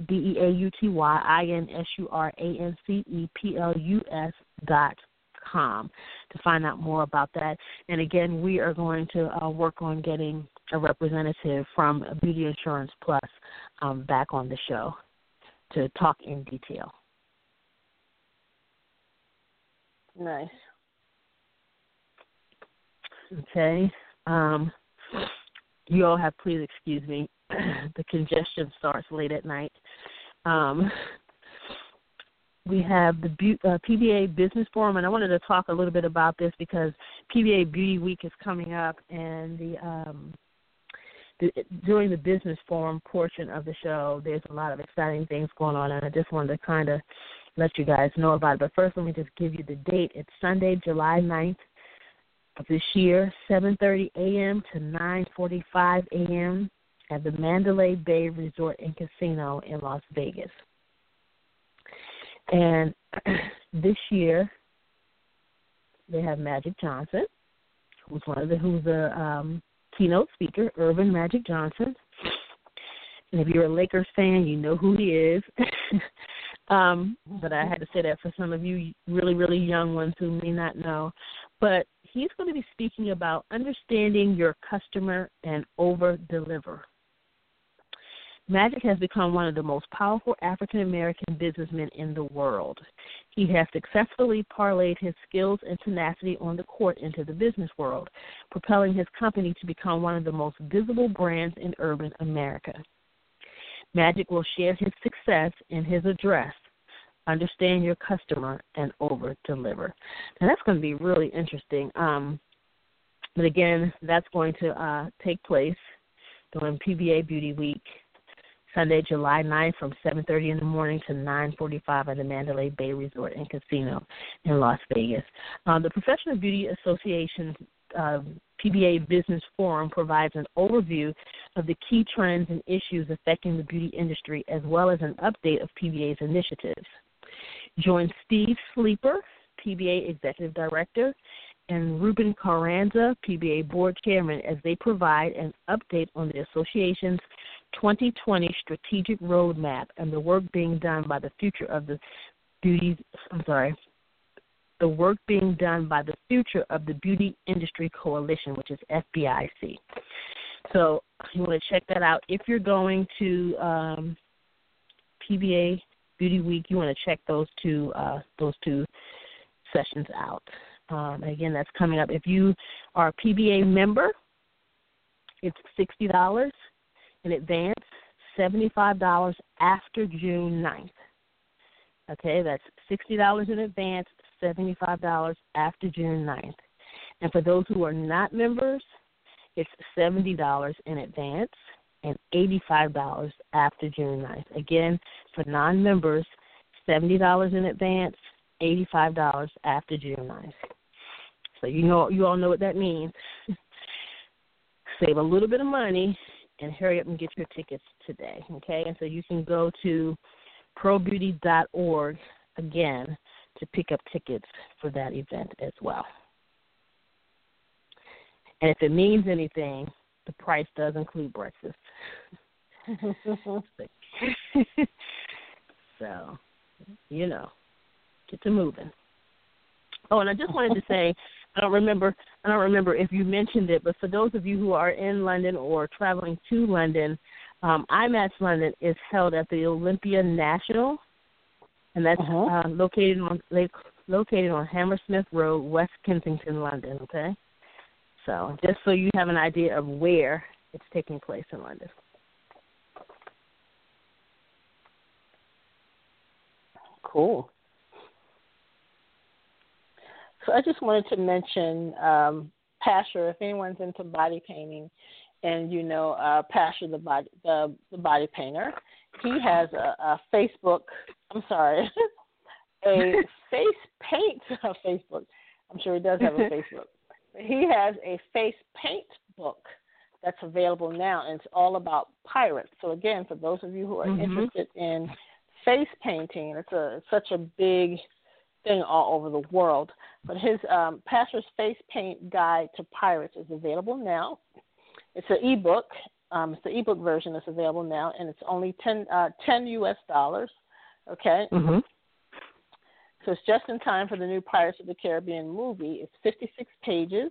D E A U T Y I N S U R A N C E P L U S dot com to find out more about that. And again, we are going to uh, work on getting a representative from Beauty Insurance Plus um, back on the show to talk in detail. Nice. Okay. Um, you all have please excuse me. the congestion starts late at night. Um, we have the uh, PBA Business Forum, and I wanted to talk a little bit about this because PBA Beauty Week is coming up, and the um, during the business forum portion of the show, there's a lot of exciting things going on, and I just wanted to kind of let you guys know about it. But first, let me just give you the date. It's Sunday, July 9th of this year, 7:30 a.m. to 9:45 a.m. at the Mandalay Bay Resort and Casino in Las Vegas. And this year, they have Magic Johnson, who's one of the who's a um, keynote speaker, Earvin Magic Johnson. And if you're a Lakers fan, you know who he is. um, but I had to say that for some of you really, really young ones who may not know. But he's going to be speaking about understanding your customer and over deliver. Magic has become one of the most powerful African American businessmen in the world. He has successfully parlayed his skills and tenacity on the court into the business world, propelling his company to become one of the most visible brands in urban America. Magic will share his success in his address, Understand Your Customer and Over Deliver. Now, that's going to be really interesting. Um, but again, that's going to uh, take place during PBA Beauty Week Sunday, July 9th from 7:30 in the morning to 9:45 at the Mandalay Bay Resort and Casino in Las Vegas. Uh, the Professional Beauty Association uh, PBA Business Forum provides an overview of the key trends and issues affecting the beauty industry, as well as an update of PBA's initiatives. Join Steve Sleeper, PBA Executive Director, and Ruben Carranza, PBA Board Chairman, as they provide an update on the association's 2020 strategic roadmap and the work being done by the future of the beauty. I'm sorry, the work being done by the Future of the Beauty Industry Coalition, which is FBIC. So you want to check that out. If you're going to um, PBA Beauty Week, you want to check those two uh, those two sessions out. Um, again, that's coming up. If you are a PBA member, it's sixty dollars in advance, $75 after June 9th. Okay, that's $60 in advance, $75 after June 9th. And for those who are not members, it's $70 in advance and $85 after June 9th. Again, for non members, $70 in advance, $85 after June 9th. So you know you all know what that means. Save a little bit of money and hurry up and get your tickets today. Okay, and so you can go to probeauty.org again to pick up tickets for that event as well. And if it means anything, the price does include breakfast. so, you know, get to moving. Oh, and I just wanted to say, I don't remember, I don't remember if you mentioned it, but for those of you who are in London or traveling to London, um, IMATS London is held at the Olympia National, and that's uh-huh. uh, located on located on Hammersmith Road, West Kensington, London. Okay, so just so you have an idea of where it's taking place in London. Cool. So I just wanted to mention um, Pashur. If anyone's into body painting, and you know uh, Pashur, the body the, the body painter, he has a, a Facebook. I'm sorry, a face paint a Facebook. I'm sure he does have a Facebook. He has a face paint book that's available now, and it's all about pirates. So again, for those of you who are mm-hmm. interested in face painting, it's a it's such a big thing all over the world. But his um, Pashur's Face Paint Guide to Pirates is available now. It's an ebook. Um, it's the ebook version that's available now, and it's only 10, uh, 10 U.S. dollars. Okay. Mm-hmm. So it's just in time for the new Pirates of the Caribbean movie. It's 56 pages,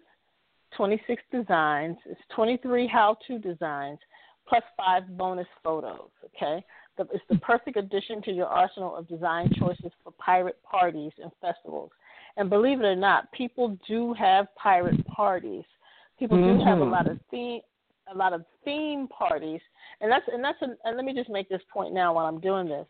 26 designs. It's 23 how-to designs plus five bonus photos. Okay. It's the perfect addition to your arsenal of design choices for pirate parties and festivals. And believe it or not, people do have pirate parties. People mm-hmm. do have a lot of theme a lot of theme parties, and that's and that's a, and let me just make this point now while I'm doing this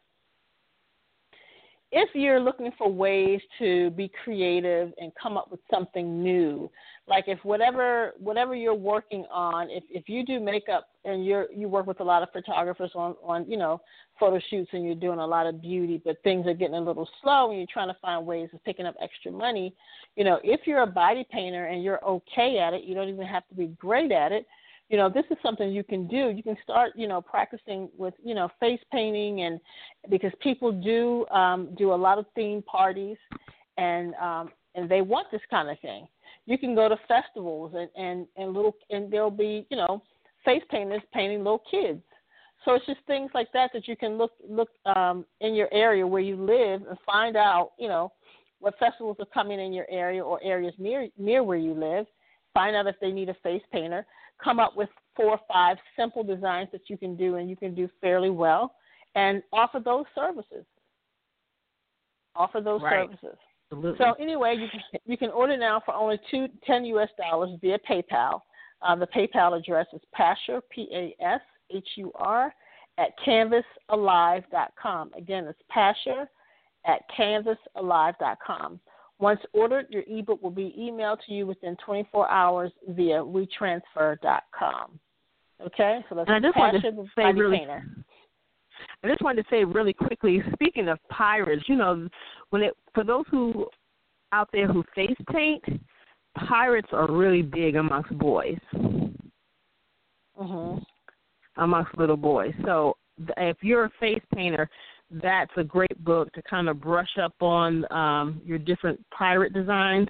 if you're looking for ways to be creative and come up with something new, like if whatever whatever you're working on, if if you do makeup and you're you work with a lot of photographers on on you know photo shoots and you're doing a lot of beauty, but things are getting a little slow and you're trying to find ways of picking up extra money, you know, if you're a body painter and you're okay at it, you don't even have to be great at it you know this is something you can do. You can start you know practicing with you know face painting and because people do um do a lot of theme parties and um and they want this kind of thing. You can go to festivals and and and little and there'll be you know face painters painting little kids. So it's just things like that that you can look look um in your area where you live and find out you know what festivals are coming in your area or areas near near where you live. Find out if they need a face painter come up with four or five simple designs that you can do and you can do fairly well and offer those services. Offer those right. services. Absolutely. So anyway, you can you can order now for only two ten US dollars via PayPal. Uh, the PayPal address is Pashur P A S H U R at canvasalive.com. Again, it's Pashur at canvasalive.com. Once ordered, your ebook will be emailed to you within 24 hours via wetransfer.com. Okay, so that's and I just wanted to say really, painter. I just wanted to say really quickly. Speaking of pirates, you know, when it for those who out there who face paint, pirates are really big amongst boys. Mhm. Amongst little boys. So if you're a face painter, that's a great book to kind of brush up on um, your different pirate designs.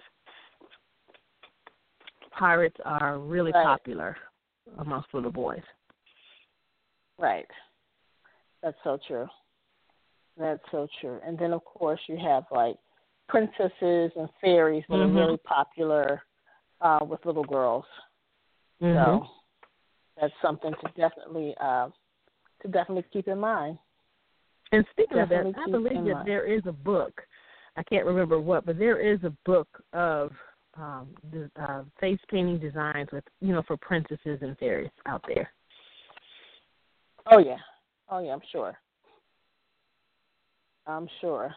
Pirates are really right. popular amongst little boys. Right. That's so true. That's so true. And then, of course, you have like princesses and fairies that mm-hmm. are really popular uh, with little girls. Mm-hmm. So that's something to definitely uh, to definitely keep in mind. And speaking Definitely of that, I believe that there is a book. I can't remember what, but there is a book of um, uh, face painting designs with you know for princesses and fairies out there. Oh yeah, oh yeah, I'm sure. I'm sure.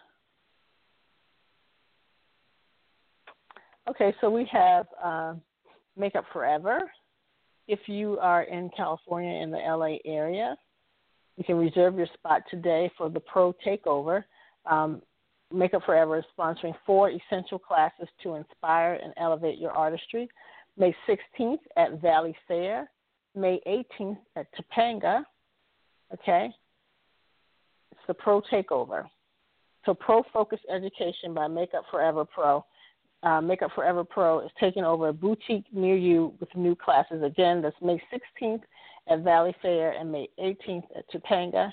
Okay, so we have uh, Makeup Forever. If you are in California in the LA area, you can reserve your spot today for the Pro Takeover. Um, Makeup Forever is sponsoring four essential classes to inspire and elevate your artistry. May 16th at Valley Fair, May 18th at Topanga. Okay, it's the Pro Takeover. So, Pro Focus Education by Makeup Forever Pro. Uh, Makeup Forever Pro is taking over a boutique near you with new classes. Again, that's May 16th at Valley Fair and May 18th at Topanga.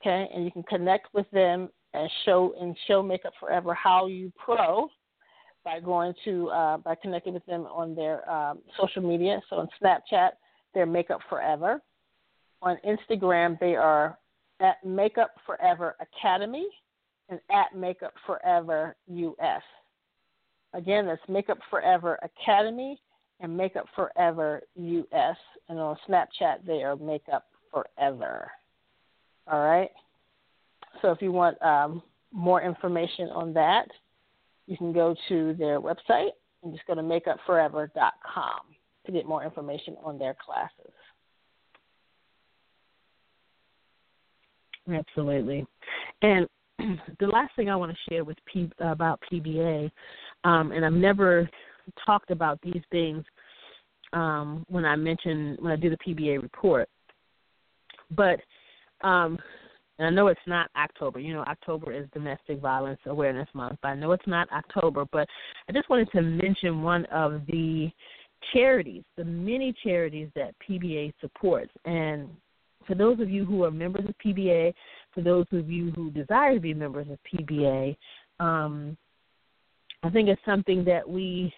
Okay, and you can connect with them and show and show Makeup Forever how you pro by going to uh, by connecting with them on their um, social media. So on Snapchat, they're Makeup Forever. On Instagram, they are at Makeup Forever Academy and at Makeup Forever US. Again, that's Makeup Forever Academy and Makeup Forever US. And on Snapchat, they are Makeup Forever. All right. So if you want um, more information on that, you can go to their website and just go to makeupforever.com to get more information on their classes. Absolutely. And the last thing I want to share with P, about PBA, um, and I've never talked about these things um, when I mention when I do the PBA report, but um, and I know it's not October. You know, October is Domestic Violence Awareness Month, but I know it's not October. But I just wanted to mention one of the charities, the many charities that PBA supports. And for those of you who are members of PBA, for those of you who desire to be members of PBA, um, I think it's something that we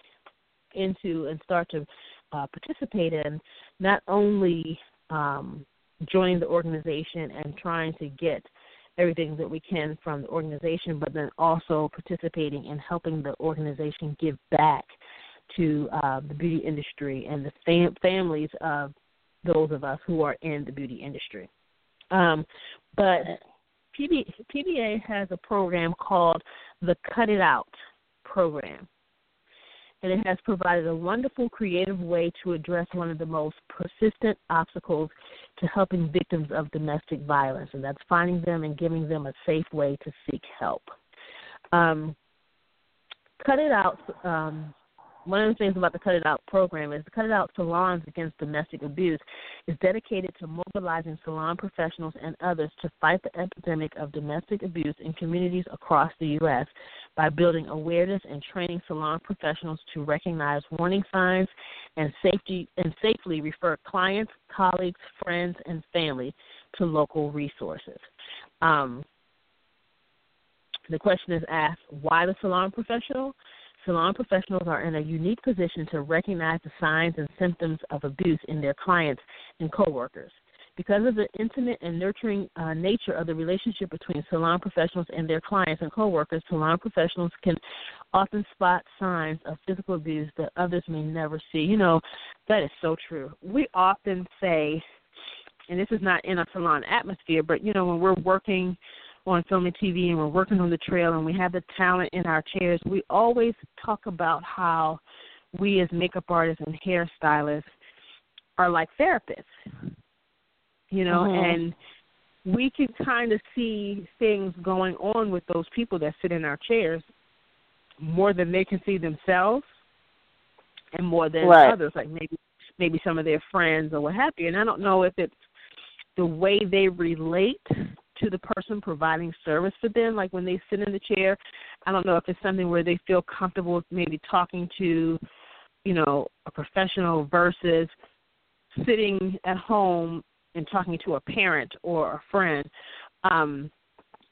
into and start to uh, participate in, not only um, joining the organization and trying to get everything that we can from the organization, but then also participating in helping the organization give back to uh, the beauty industry and the fam- families of those of us who are in the beauty industry. Um, but PB- PBA has a program called the Cut It Out program and it has provided a wonderful creative way to address one of the most persistent obstacles to helping victims of domestic violence, and that's finding them and giving them a safe way to seek help. Um, Cut It Out um, one of the things about the Cut It Out program is the Cut It Out Salons Against Domestic Abuse is dedicated to mobilizing salon professionals and others to fight the epidemic of domestic abuse in communities across the U.S. by building awareness and training salon professionals to recognize warning signs and safety and safely refer clients, colleagues, friends, and family to local resources. Um, the question is asked, why the salon professional? Salon professionals are in a unique position to recognize the signs and symptoms of abuse in their clients and coworkers. Because of the intimate and nurturing uh, nature of the relationship between salon professionals and their clients and coworkers, salon professionals can often spot signs of physical abuse that others may never see. You know, that is so true. We often say, and this is not in a salon atmosphere, but you know, when we're working on film and TV and we're working on the trail and we have the talent in our chairs, we always talk about how we as makeup artists and hairstylists are like therapists. You know, mm-hmm. and we can kind of see things going on with those people that sit in our chairs more than they can see themselves and more than right. others, like maybe maybe some of their friends or what have you. And I don't know if it's the way they relate to the person providing service for them. Like when they sit in the chair, I don't know if it's something where they feel comfortable maybe talking to, you know, a professional versus sitting at home and talking to a parent or a friend. Um,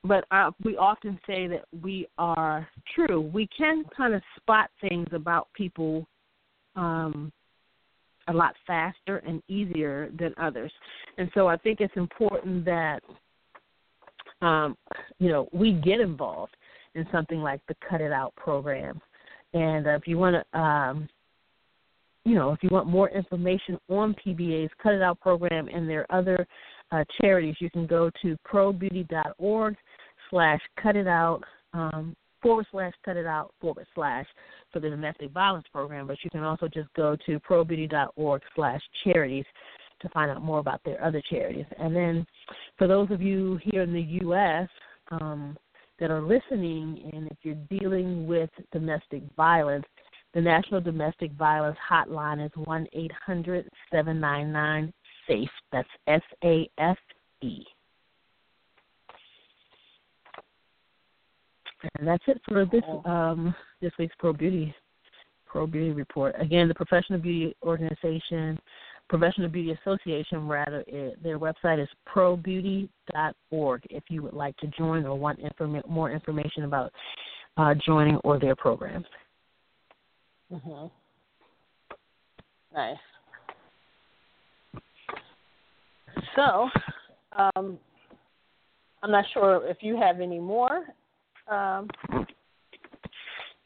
but uh, we often say that we are true. We can kind of spot things about people um, a lot faster and easier than others. And so I think it's important that um, you know, we get involved in something like the Cut It Out program. And uh, if you want to, um, you know, if you want more information on PBA's Cut It Out program and their other uh, charities, you can go to probeauty.org slash cut it out um, forward slash cut it out forward slash for the domestic violence program. But you can also just go to probeauty.org slash charities to find out more about their other charities. And then for those of you here in the U.S. Um, that are listening, and if you're dealing with domestic violence, The National Domestic Violence Hotline is one eight hundred seven nine nine SAFE. That's S A F E. And that's it for this um, this week's Pro Beauty Pro Beauty Report. Again, the Professional Beauty Organization, Professional Beauty Association, rather, it, their website is probeauty.org. If you would like to join or want informa- more information about uh, joining or their programs. Mhm. Nice. So, um, I'm not sure if you have any more. Um,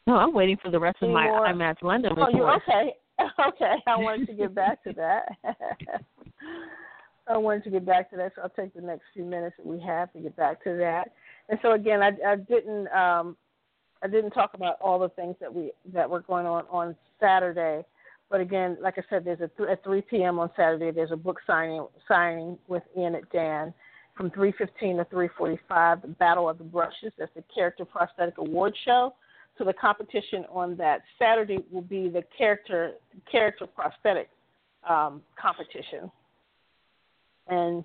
no, I'm waiting for the rest of my more? IMATS London oh, you okay? Okay, I wanted to get back to that. I wanted to get back to that, so I'll take the next few minutes that we have to get back to that. And so again, I, I didn't um, I didn't talk about all the things that we that were going on on Saturday, but again, like I said, there's a th- at 3 p.m. on Saturday. There's a book signing signing with Ian at Dan from 3:15 to 3:45. The Battle of the Brushes. That's the Character Prosthetic Award Show. So the competition on that Saturday will be the character character prosthetic um, competition, and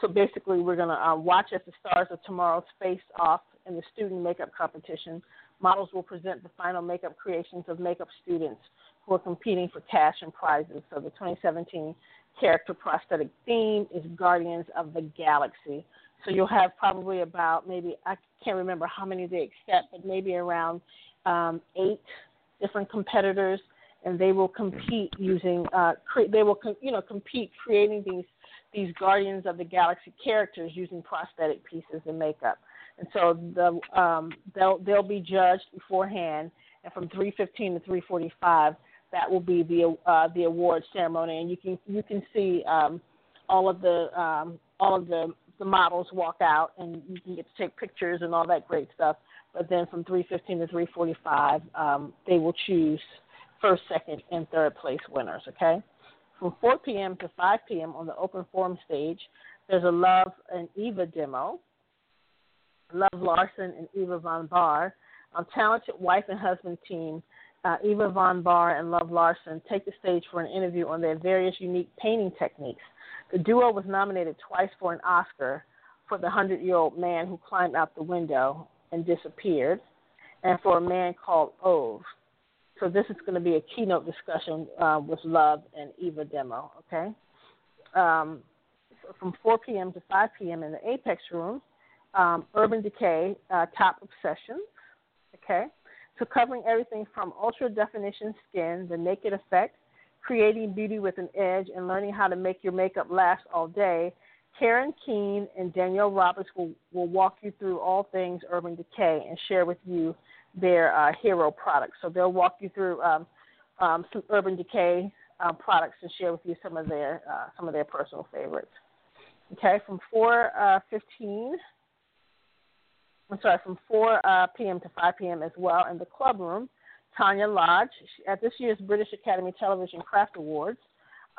so basically we're going to uh, watch as the stars of tomorrow face off in the student makeup competition. Models will present the final makeup creations of makeup students who are competing for cash and prizes. So the 2017 character prosthetic theme is Guardians of the Galaxy. So you'll have probably about maybe I can't remember how many they accept, but maybe around um, eight different competitors, and they will compete using uh, cre- they will com- you know compete creating these these Guardians of the Galaxy characters using prosthetic pieces and makeup. And so the um, they'll they'll be judged beforehand, and from 3:15 to 3:45, that will be the uh, the award ceremony, and you can you can see um, all of the um, all of the the models walk out, and you can get to take pictures and all that great stuff. But then from 3:15 to 3:45, um, they will choose first, second, and third place winners. Okay, from 4 p.m. to 5 p.m. on the open forum stage, there's a Love and Eva demo. Love Larson and Eva Von Bahr, a talented wife and husband team. Uh, Eva Von Bahr and Love Larson take the stage for an interview on their various unique painting techniques. The duo was nominated twice for an Oscar for the 100 year old man who climbed out the window and disappeared, and for a man called Ove. So this is going to be a keynote discussion uh, with Love and Eva demo. Okay, um, from 4 p.m. to 5 p.m. in the Apex Room, um, Urban Decay uh, Top Obsessions. Okay, so covering everything from ultra definition skin, the naked effect, creating beauty with an edge, and learning how to make your makeup last all day. Karen Keene and Danielle Roberts will, will walk you through all things Urban Decay and share with you their uh, hero products. So they'll walk you through um, um, some Urban Decay uh, products and share with you some of their uh, some of their personal favorites. Okay, from 4:15. I'm sorry, from 4 uh, p.m. to 5 p.m. as well in the club room. Tanya Lodge at this year's British Academy Television Craft Awards.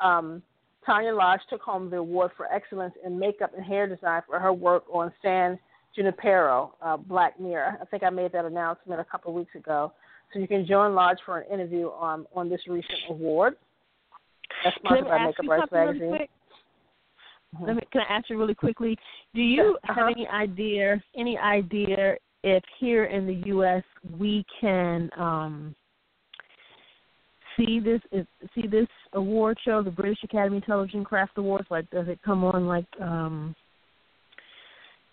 Um, Tanya Lodge took home the award for excellence in makeup and hair design for her work on San Junipero, uh, Black Mirror. I think I made that announcement a couple of weeks ago. So you can join Lodge for an interview on on this recent award. That's sponsored by Makeup Rights Magazine. Mm-hmm. Let me, can I ask you really quickly? Do you uh-huh. have any idea any idea if here in the U.S. we can um, see this see this award show, the British Academy Television Craft Awards? Like, does it come on like um,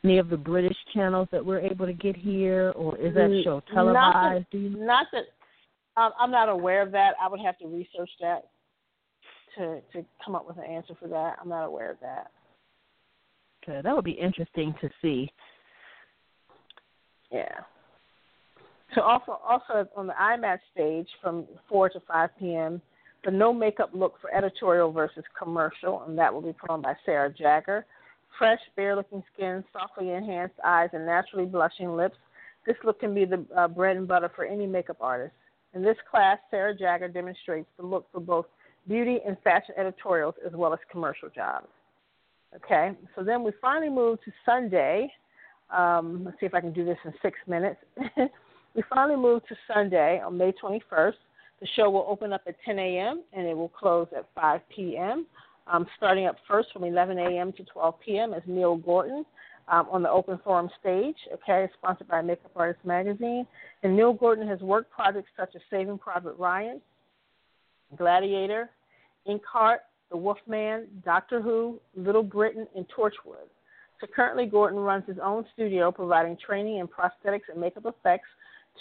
any of the British channels that we're able to get here, or is that show televised? Not that, not that um, I'm not aware of that. I would have to research that to to come up with an answer for that. I'm not aware of that. Okay, that would be interesting to see. Yeah. So also also on the IMAT stage from four to five p.m. The no makeup look for editorial versus commercial, and that will be put on by Sarah Jagger. Fresh, bare looking skin, softly enhanced eyes, and naturally blushing lips. This look can be the uh, bread and butter for any makeup artist. In this class, Sarah Jagger demonstrates the look for both beauty and fashion editorials as well as commercial jobs. Okay, so then we finally move to Sunday. Um, let's see if I can do this in six minutes. we finally move to Sunday on May 21st. The show will open up at 10 a.m. and it will close at 5 p.m. Um, starting up first from 11 a.m. to 12 p.m. is Neil Gordon um, on the open forum stage, okay, sponsored by Makeup Artist Magazine. And Neil Gordon has worked projects such as Saving Private Ryan, Gladiator, Inkheart, The Wolfman, Doctor Who, Little Britain, and Torchwood. So currently, Gordon runs his own studio providing training in prosthetics and makeup effects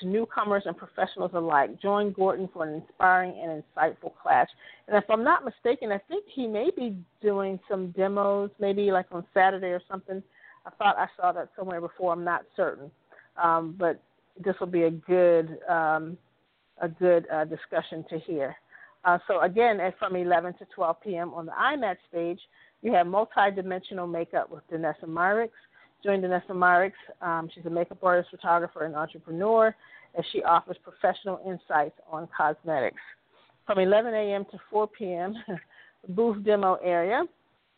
to newcomers and professionals alike. Join Gordon for an inspiring and insightful class. And if I'm not mistaken, I think he may be doing some demos, maybe like on Saturday or something. I thought I saw that somewhere before. I'm not certain, um, but this will be a good um, a good uh, discussion to hear. Uh, so again, at from 11 to 12 p.m. on the IMATS stage, you have multi-dimensional makeup with Danessa Myricks. Join Danessa Myricks. Um, she's a makeup artist, photographer, and entrepreneur, as she offers professional insights on cosmetics. From 11 a.m. to 4 p.m., booth demo area,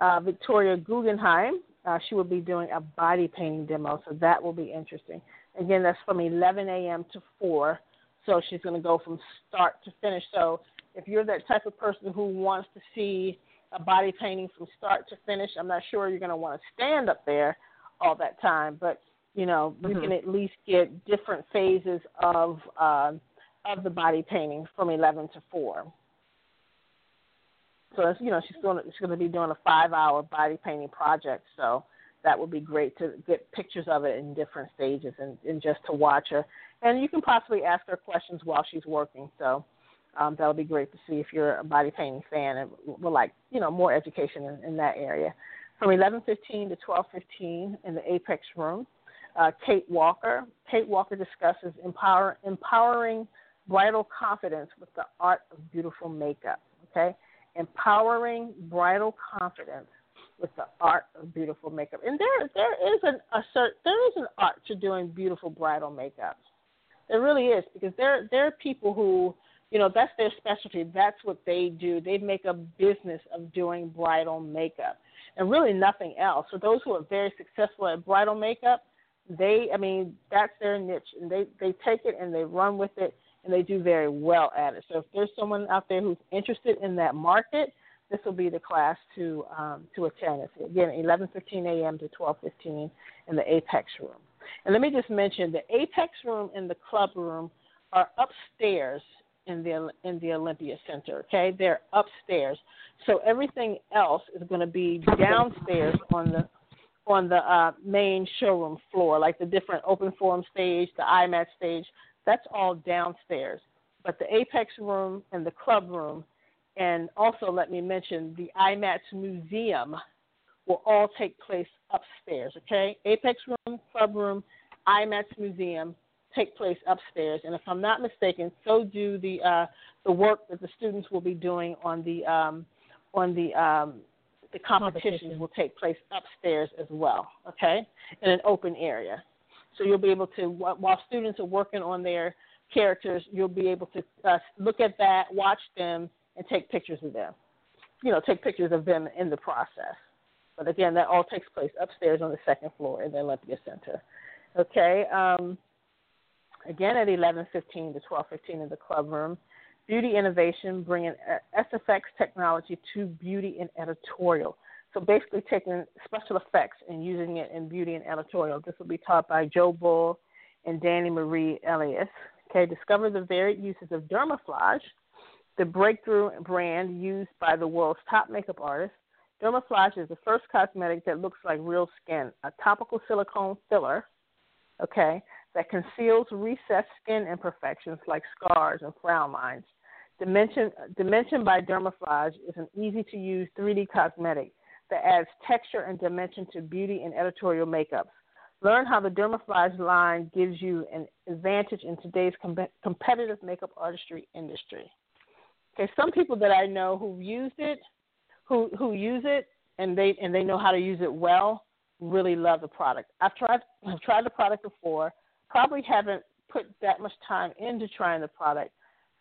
uh, Victoria Guggenheim. Uh, she will be doing a body painting demo, so that will be interesting. Again, that's from 11 a.m. to 4, so she's going to go from start to finish. So if you're that type of person who wants to see a body painting from start to finish, I'm not sure you're going to want to stand up there all that time, but you know mm-hmm. you can at least get different phases of uh, of the body painting from 11 to 4. So you know she's doing she's going to be doing a five hour body painting project. So that would be great to get pictures of it in different stages and, and just to watch her. And you can possibly ask her questions while she's working. So um, that'll be great to see if you're a body painting fan and would like you know more education in, in that area. From 11:15 to 12:15 in the Apex Room, uh, Kate Walker. Kate Walker discusses empower, empowering bridal confidence with the art of beautiful makeup. Okay, empowering bridal confidence with the art of beautiful makeup. And there there is an a cert, there is an art to doing beautiful bridal makeup. There really is because there there are people who you know that's their specialty. That's what they do. They make a business of doing bridal makeup and really nothing else. So those who are very successful at bridal makeup, they I mean that's their niche and they they take it and they run with it and they do very well at it. So if there's someone out there who's interested in that market, this will be the class to um, to attend. It's again 11:15 a.m. to 12:15 in the Apex room. And let me just mention the Apex room and the club room are upstairs in the in the Olympia Center. Okay, they're upstairs. So everything else is going to be downstairs on the on the uh, main showroom floor, like the different open forum stage, the IMAT stage. That's all downstairs. But the Apex room and the club room, and also let me mention the IMATS Museum, will all take place upstairs. Okay, Apex room, club room, IMATS Museum take place upstairs. And if I'm not mistaken, so do the uh, the work that the students will be doing on the um, on the um, the competitions Competition. will take place upstairs as well. Okay, in an open area. So you'll be able to while students are working on their characters, you'll be able to uh, look at that, watch them, and take pictures of them. You know, take pictures of them in the process. But again, that all takes place upstairs on the second floor in the Olympia Center. Okay. Um, again at 11:15 to 12:15 in the club room. Beauty innovation, bringing SFX technology to beauty and editorial. So basically, taking special effects and using it in beauty and editorial. This will be taught by Joe Bull and Danny Marie Elias. Okay, discover the varied uses of Dermaflage, the breakthrough brand used by the world's top makeup artists. Dermaflage is the first cosmetic that looks like real skin, a topical silicone filler. Okay, that conceals recessed skin imperfections like scars and frown lines. Dimension, Dimension by Dermaflage is an easy to use 3D cosmetic that adds texture and dimension to beauty and editorial makeups. Learn how the Dermaflage line gives you an advantage in today's com- competitive makeup artistry industry. Okay, some people that I know who've used it, who who use it, and they and they know how to use it well, really love the product. I've tried I've tried the product before probably haven't put that much time into trying the product,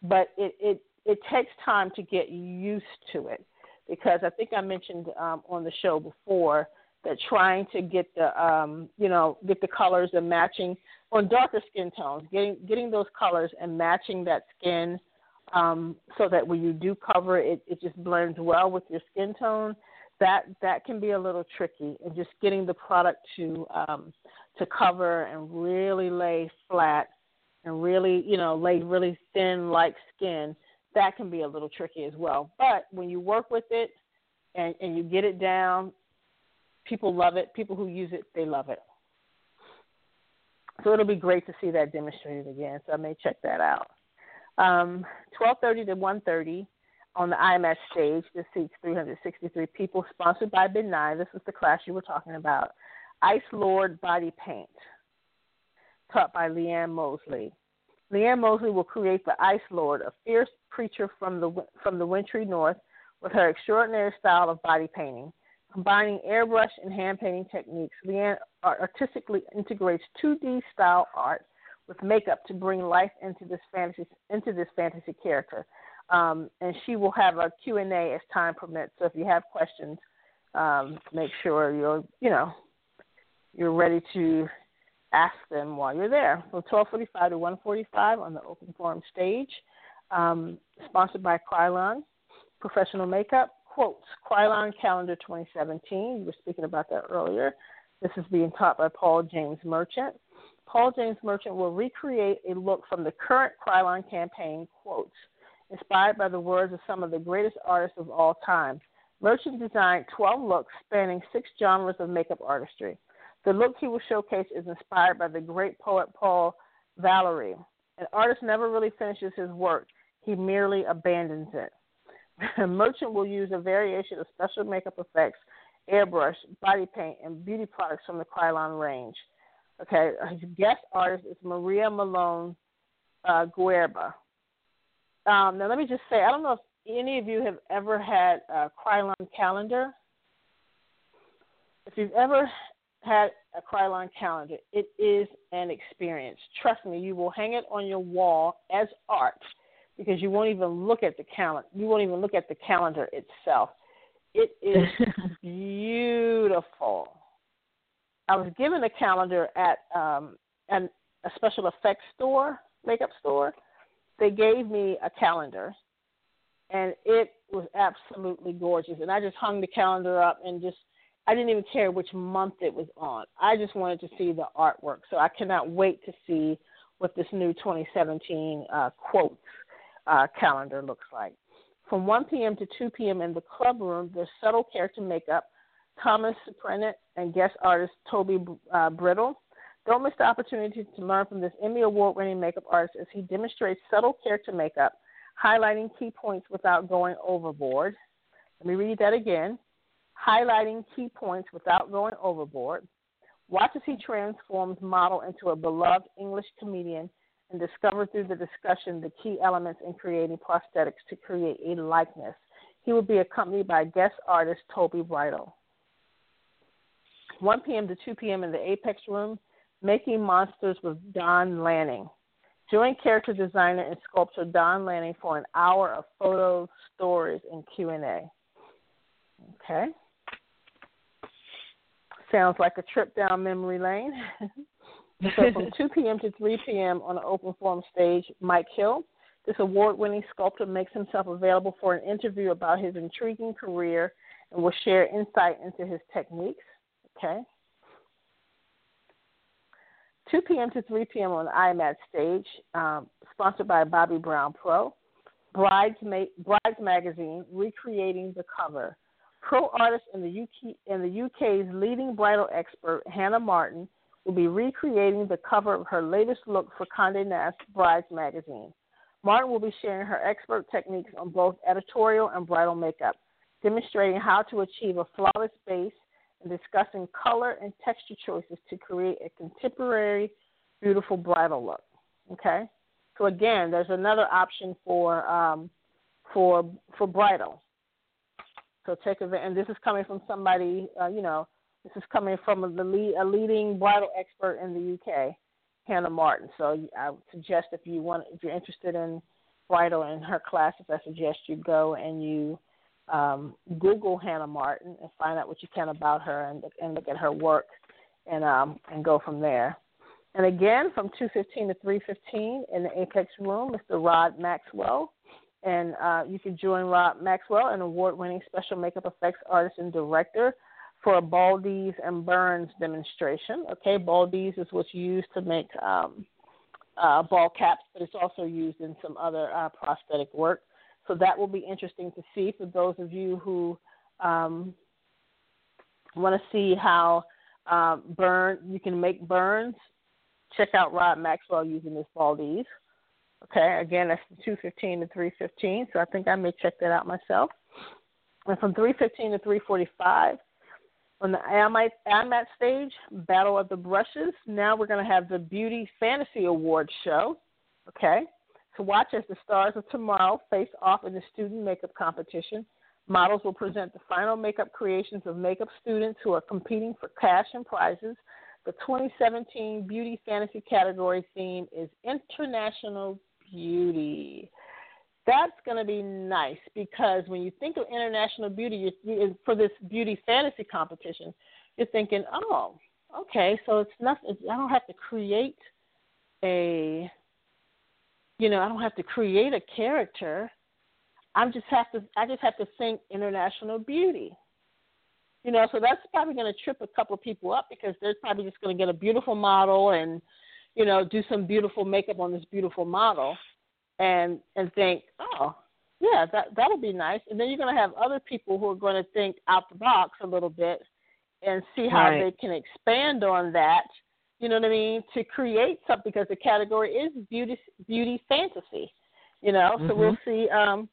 but it it it takes time to get used to it because I think I mentioned um, on the show before that trying to get the um, you know get the colors and matching on darker skin tones, getting getting those colors and matching that skin um, so that when you do cover it, it just blends well with your skin tone. That that can be a little tricky, and just getting the product to um, to cover and really lay flat and really you know lay really thin like skin. That can be a little tricky as well. But when you work with it and, and you get it down, people love it. People who use it, they love it. So it'll be great to see that demonstrated again. So I may check that out. Um, 12:30 to 1:30 on the IMATS stage. This seats 363 people. Sponsored by Ben Nye. This is the class you were talking about. Ice Lord Body Paint, taught by Leanne Mosley. Leanne Mosley will create the Ice Lord, a fierce creature from the from the wintry north, with her extraordinary style of body painting. Combining airbrush and hand painting techniques, Leanne artistically integrates 2D style art with makeup to bring life into this fantasy into this fantasy character. Um, and she will have a Q&A as time permits. So if you have questions, um, make sure you're you know you're ready to ask them while you're there. From 12:45 to 1:45 on the open forum stage, um, sponsored by Kryolan Professional Makeup. Quotes Kryolan Calendar 2017. You were speaking about that earlier. This is being taught by Paul James Merchant. Paul James Merchant will recreate a look from the current Kryolan campaign quotes, inspired by the words of some of the greatest artists of all time. Merchant designed 12 looks spanning six genres of makeup artistry. The look he will showcase is inspired by the great poet Paul Valery. An artist never really finishes his work, he merely abandons it. Merchant will use a variation of special makeup effects, airbrush, body paint, and beauty products from the Kryolan range. Okay, his guest artist is Maria Malone uh, Guerba. Um, now, let me just say, I don't know if any of you have ever had a Kryolan calendar. If you've ever had a Kryolan calendar, it is an experience. Trust me, you will hang it on your wall as art because you won't even look at the calendar. You won't even look at the calendar itself. It is beautiful. I was given a calendar at um, an, a special effects store, makeup store. They gave me a calendar, and it was absolutely gorgeous. And I just hung the calendar up and just I didn't even care which month it was on. I just wanted to see the artwork. So I cannot wait to see what this new 2017 uh, quotes uh, calendar looks like. From 1 p.m. to 2 p.m. in the club room, there's subtle character makeup, Thomas Surprenant, and guest artist Toby uh, Brittle. Don't miss the opportunity to learn from this Emmy Award winning makeup artist as he demonstrates subtle character makeup, highlighting key points without going overboard. Let me read that again. Highlighting key points without going overboard. Watch as he transforms model into a beloved English comedian and discover through the discussion the key elements in creating prosthetics to create a likeness. He will be accompanied by guest artist Toby Bridle. 1 p.m. to 2 p.m. in the Apex Room, Making Monsters with Don Lanning. Join character designer and sculptor Don Lanning for an hour of photos, stories, and Q&A. Okay. Sounds like a trip down memory lane. so from 2 p.m. to 3 p.m. on the open forum stage, Mike Hill, this award-winning sculptor makes himself available for an interview about his intriguing career and will share insight into his techniques. Okay. 2 p.m. to 3 p.m. on IMATS stage, um, sponsored by Bobbi Brown Pro. Brides, Ma- Brides Magazine, recreating the cover. Pro artist in the UK in the UK's leading bridal expert, Hannah Martin, will be recreating the cover of her latest look for Condé Nast Brides magazine. Martin will be sharing her expert techniques on both editorial and bridal makeup, demonstrating how to achieve a flawless base and discussing color and texture choices to create a contemporary, beautiful bridal look. Okay, so again, there's another option for um, for for bridal. So take advantage, and this is coming from somebody, uh, you know, this is coming from the lead, a leading bridal expert in the UK, Hannah Martin. So I suggest if you want, if you're interested in bridal and her classes, I suggest you go and you um, Google Hannah Martin and find out what you can about her and, and look at her work and um, and go from there. And again, from 2:15 to 3:15 in the Apex Room, Mr. Rod Maxwell and uh, you can join Rod Maxwell, an award-winning special makeup effects artist and director, for a Baldies and Burns demonstration. Okay, Baldies is what's used to make um, uh, ball caps, but it's also used in some other uh, prosthetic work. So that will be interesting to see for those of you who um, want to see how uh, burn you can make burns. Check out Rod Maxwell using this Baldees. Okay, again, that's from 215 to 315, so I think I may check that out myself. And from 315 to 345, on the IMATS stage, Battle of the Brushes, now we're going to have the Beauty Fantasy Awards show. Okay, to watch as the stars of tomorrow face off in the student makeup competition. Models will present the final makeup creations of makeup students who are competing for cash and prizes. The 2017 Beauty Fantasy category theme is International beauty. That's going to be nice because when you think of international beauty you, for this beauty fantasy competition, you're thinking, oh, okay, so it's not. I don't have to create a, you know, I don't have to create a character. I'm just have to. I just have to think international beauty. You know, so that's probably going to trip a couple of people up because they're probably just going to get a beautiful model and you know, do some beautiful makeup on this beautiful model and and think, oh, yeah, that that'll be nice. And then you're going to have other people who are going to think out the box a little bit and see how right. they can expand on that. You know what I mean? To create something because the category is beauty beauty fantasy. You know, mm-hmm. so we'll see. Um,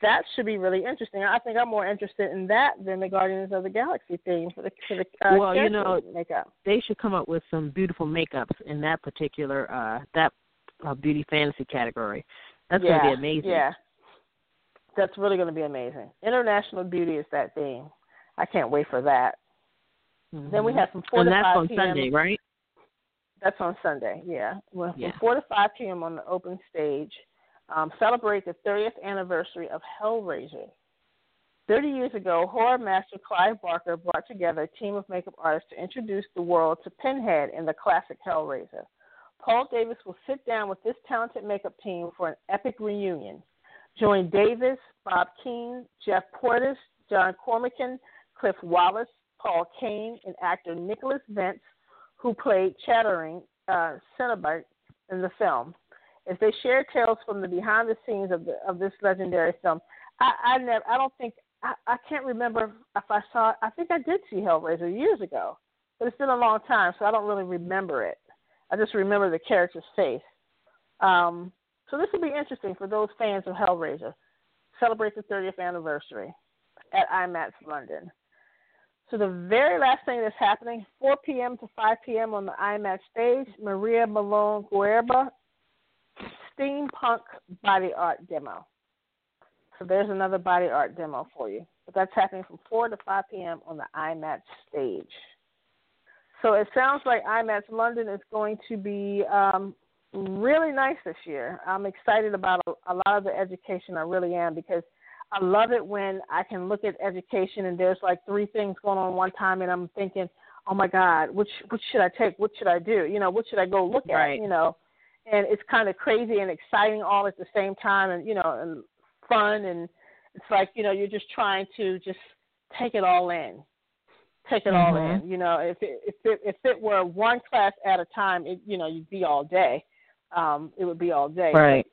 that should be really interesting. I think I'm more interested in that than the Guardians of the Galaxy theme for the for the uh, well, you know, makeup. They should come up with some beautiful makeups in that particular uh that uh, beauty fantasy category. That's yeah, going to be amazing. Yeah, that's really going to be amazing. International beauty is that theme. I can't wait for that. Mm-hmm. Then we have some four and to that's on p.m. Sunday, right? That's on Sunday. Yeah, well, yeah. from four to five p.m. on the open stage um, celebrate the 30th anniversary of Hellraiser. 30 years ago, horror master Clive Barker brought together a team of makeup artists to introduce the world to Pinhead in the classic Hellraiser. Paul Davis will sit down with this talented makeup team for an epic reunion. Join Davis, Bob Keen, Geoff Portass, John Cormican, Cliff Wallace, Paul Kane, and actor Nicholas Vince, who played Chattering uh, in the film as they share tales from the behind the scenes of the of this legendary film. I I never I don't think I, I can't remember if I saw I think I did see Hellraiser years ago, but it's been a long time, so I don't really remember it. I just remember the character's face. Um, so this will be interesting for those fans of Hellraiser. Celebrate the 30th anniversary at IMATS London. So the very last thing that's happening, 4 p.m. to 5 p.m. on the IMATS stage, Maria Malone Guerba steampunk body art demo. So there's another body art demo for you. But that's happening from 4 to 5 p.m. on the IMATS stage. So it sounds like IMATS London is going to be um, really nice this year. I'm excited about a, a lot of the education. I really am because I love it when I can look at education and there's like three things going on one time, and I'm thinking, oh my God, which which should I take? What should I do? You know, what should I go look right. at? You know, and it's kind of crazy and exciting all at the same time, and you know, and fun, and it's like you know you're just trying to just take it all in, take it mm-hmm. all in. You know, if it, if it if it were one class at a time, it you know you'd be all day. Um, it would be all day. Right.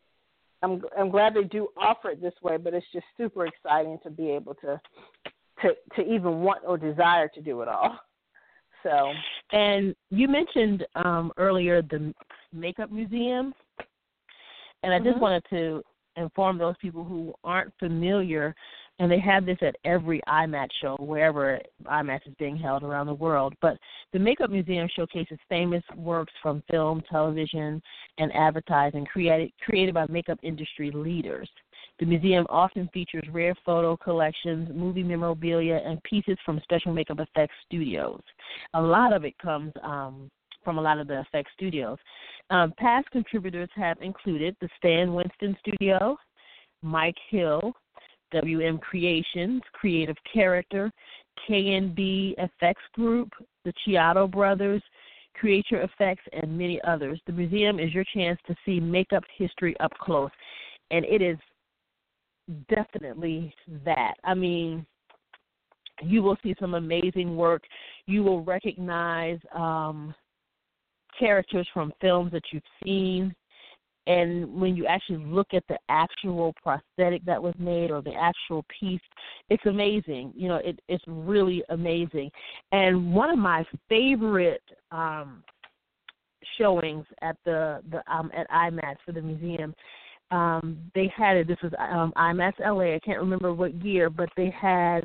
I'm I'm glad they do offer it this way, but it's just super exciting to be able to to to even want or desire to do it all. So. And you mentioned um, earlier the makeup museum, and I just mm-hmm. wanted to inform those people who aren't familiar, and they have this at every IMATS show, wherever IMATS is being held around the world. But the Makeup Museum showcases famous works from film, television, and advertising created created by makeup industry leaders. The museum often features rare photo collections, movie memorabilia, and pieces from special makeup effects studios. A lot of it comes um, from a lot of the effects studios. Um, past contributors have included the Stan Winston Studio, Mike Hill, WM Creations, Creative Character, KNB FX Group, the Chiodo Brothers, Creature Effects, and many others. The museum is your chance to see makeup history up close, and it is definitely that. I mean, you will see some amazing work. You will recognize um, characters from films that you've seen. And when you actually look at the actual prosthetic that was made or the actual piece, it's amazing. You know, it, it's really amazing. And one of my favorite um, showings at the the um, at IMATS for the museum um they had it this was um IMATS LA I can't remember what year but they had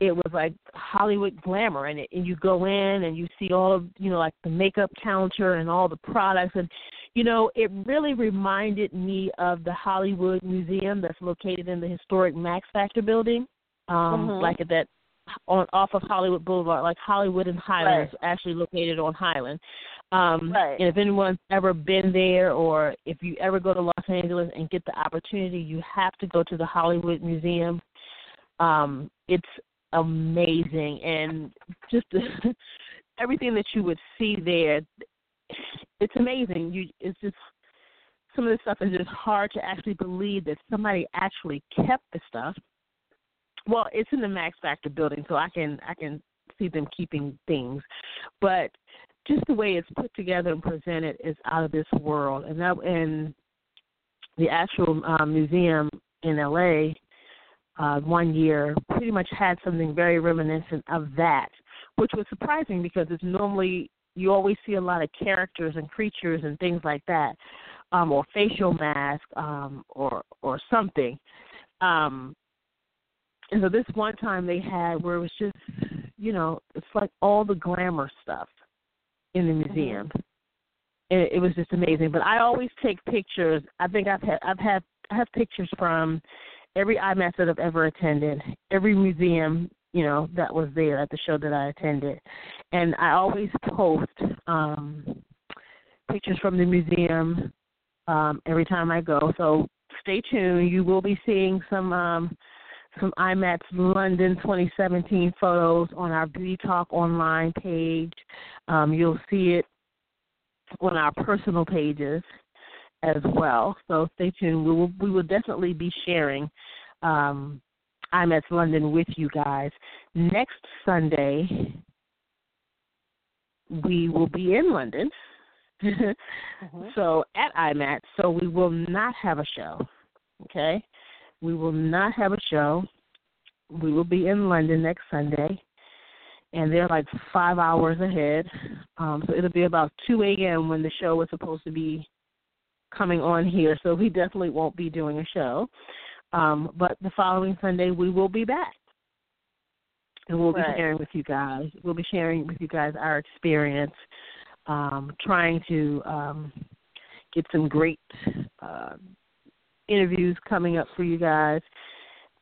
it was like Hollywood glamour and it and you go in and you see all of you know like the makeup counter and all the products and you know it really reminded me of the Hollywood Museum that's located in the historic Max Factor building um mm-hmm. like at that on off of Hollywood Boulevard like Hollywood and Highland right. actually located on Highland um, right. And if anyone's ever been there, or if you ever go to Los Angeles and get the opportunity, you have to go to the Hollywood Museum. Um, it's amazing, and just the, everything that you would see there, it's amazing. You, it's just some of the stuff is just hard to actually believe that somebody actually kept the stuff. Well, it's in the Max Factor building, so I can I can see them keeping things, but just the way it's put together and presented is out of this world. And that and the actual uh, museum in LA uh, one year pretty much had something very reminiscent of that, which was surprising because it's normally you always see a lot of characters and creatures and things like that, um, or facial mask, um, or or something. Um, and so this one time they had where it was just, you know, it's like all the glamour stuff in the mm-hmm. museum. It, it was just amazing. But I always take pictures. I think I've had I've had I have pictures from every IMATS that I've ever attended, every museum you know that was there at the show that I attended, and I always post um, pictures from the museum um, every time I go. So stay tuned. You will be seeing some um, some IMATS London 2017 photos on our Beauty Talk online page. Um, you'll see it on our personal pages as well. So stay tuned. We will we will definitely be sharing um, IMATS London with you guys next Sunday. We will be in London. mm-hmm. So at IMATS, so we will not have a show. Okay, we will not have a show. We will be in London next Sunday, and they're like five hours ahead. Um, so it'll be about 2 a.m. when the show is supposed to be coming on here. So we definitely won't be doing a show. Um, but the following Sunday, we will be back. And we'll right. be sharing with you guys. We'll be sharing with you guys our experience, um, trying to um, get some great uh, interviews coming up for you guys,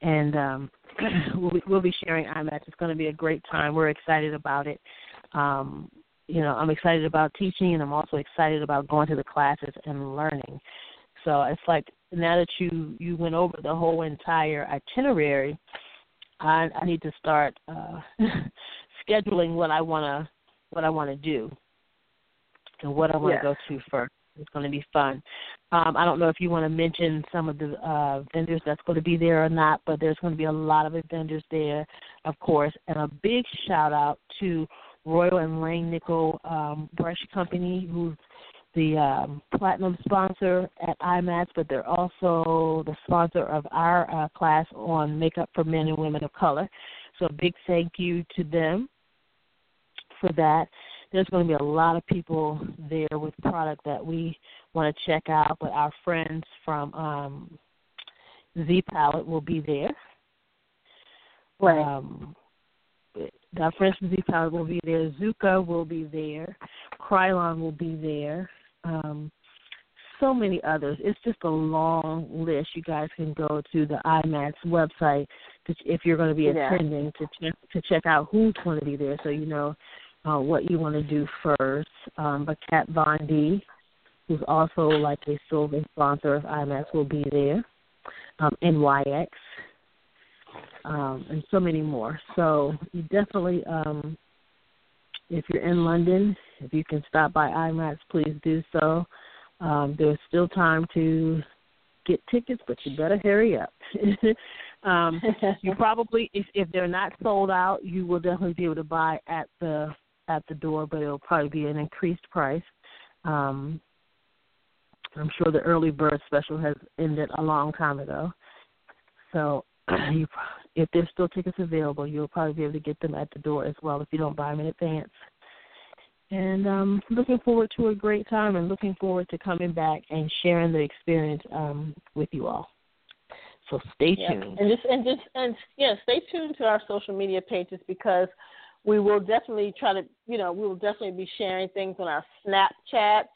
and um, we'll, be, we'll be sharing IMATS. It's going to be a great time. We're excited about it. Um, you know, I'm excited about teaching, and I'm also excited about going to the classes and learning. So it's like now that you you went over the whole entire itinerary, I, I need to start uh, scheduling what I wanna what I want to do and what I want to yeah. go to first. It's going to be fun. Um, I don't know if you want to mention some of the uh, vendors that's going to be there or not, but there's going to be a lot of vendors there, of course. And a big shout out to Royal and Langnickel um, Brush Company, who's the um, platinum sponsor at IMATS, but they're also the sponsor of our uh, class on makeup for men and women of color. So a big thank you to them for that there's going to be a lot of people there with product that we want to check out. But our friends from um, Z Palette will be there. Right. Um, our friends from Z Palette will be there. Zuca will be there. Kryolan will be there. Um, so many others. It's just a long list. You guys can go to the IMATS website to, if you're going to be yeah. attending to check to check out who's going to be there, so you know uh, what you want to do first. Um, but Kat Von D, who's also like a silver sponsor of IMATS, will be there. Um, NYX, um, and so many more. So you definitely, um, if you're in London, if you can stop by IMATS, please do so. Um, there's still time to get tickets, but you better hurry up. um, you probably, if if they're not sold out, you will definitely be able to buy at the at the door, but it'll probably be an increased price. Um, I'm sure the early bird special has ended a long time ago. So you, if there's still tickets available, you'll probably be able to get them at the door as well if you don't buy them in advance. And um, looking forward to a great time and looking forward to coming back and sharing the experience um, with you all. So stay tuned. And just and just and yeah, stay tuned to our social media pages because we will definitely try to you know we will definitely be sharing things on our Snapchats,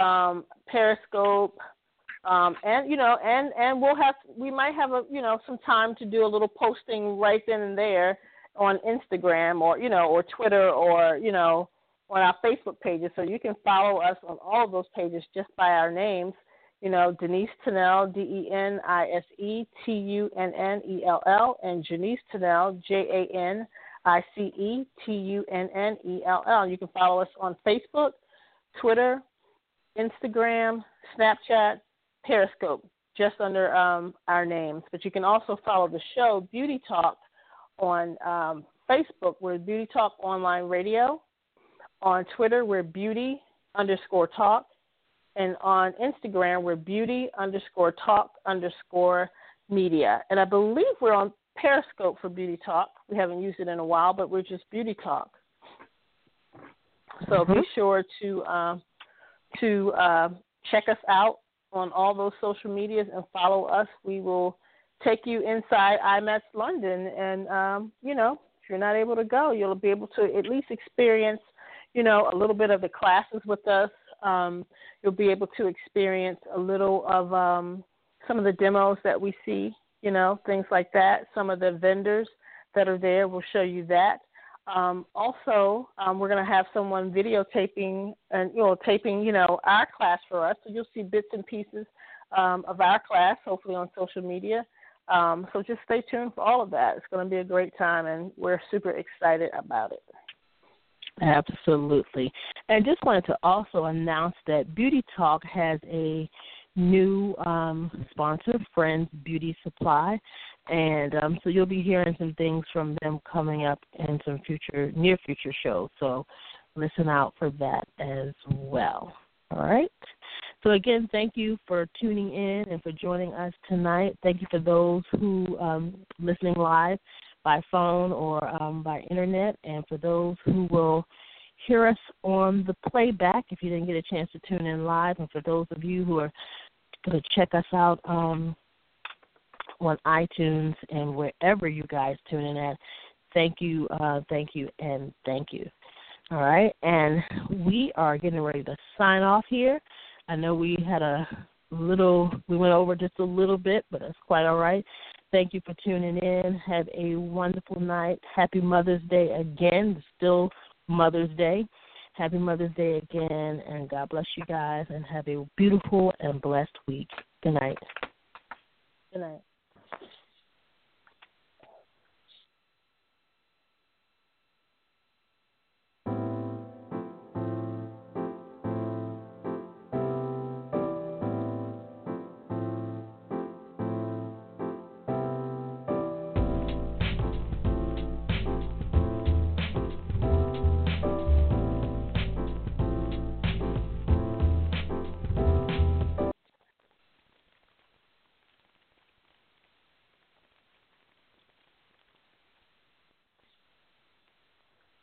um, Periscope, um, and you know and and we'll have we might have a you know some time to do a little posting right then and there on Instagram or you know or Twitter or you know on our Facebook pages. So you can follow us on all of those pages just by our names. You know, Denise Tunnell, D E N I S E T U N N E L L, and Janice Tunnell, J A N I C E T U N N E L L. You can follow us on Facebook, Twitter, Instagram, Snapchat, Periscope, just under um, our names. But you can also follow the show Beauty Talk on um, Facebook. We're Beauty Talk Online Radio. On Twitter, we're beauty underscore talk. And on Instagram, we're beauty underscore talk underscore media. And I believe we're on Periscope for Beauty Talk. We haven't used it in a while, but we're just Beauty Talk. So mm-hmm. be sure to uh, to uh, check us out on all those social medias and follow us. We will take you inside IMATS London, and um, you know, if you're not able to go, you'll be able to at least experience you know, a little bit of the classes with us. Um, you'll be able to experience a little of um, some of the demos that we see, you know, things like that. Some of the vendors that are there will show you that. Um, also, um, we're going to have someone videotaping and you know taping you know our class for us, so you'll see bits and pieces um, of our class, hopefully on social media. Um, so just stay tuned for all of that. It's going to be a great time, and we're super excited about it. Absolutely. And just wanted to also announce that Beauty Talk has a new um, sponsor, Friends Beauty Supply. And um, so you'll be hearing some things from them coming up in some future, near future shows. So listen out for that as well. All right. So again, thank you for tuning in and for joining us tonight. Thank you for those who um, listening live by phone or um, by internet. And for those who will hear us on the playback, if you didn't get a chance to tune in live, and for those of you who are going to check us out um, on iTunes and wherever you guys tune in at, thank you, uh, thank you, and thank you. All right, and we are getting ready to sign off here. I know we had a little, we went over just a little bit, but that's quite all right. Thank you for tuning in. Have a wonderful night. Happy Mother's Day again. Still Mother's Day. Happy Mother's Day again, and God bless you guys, and have a beautiful and blessed week. Good night. Good night.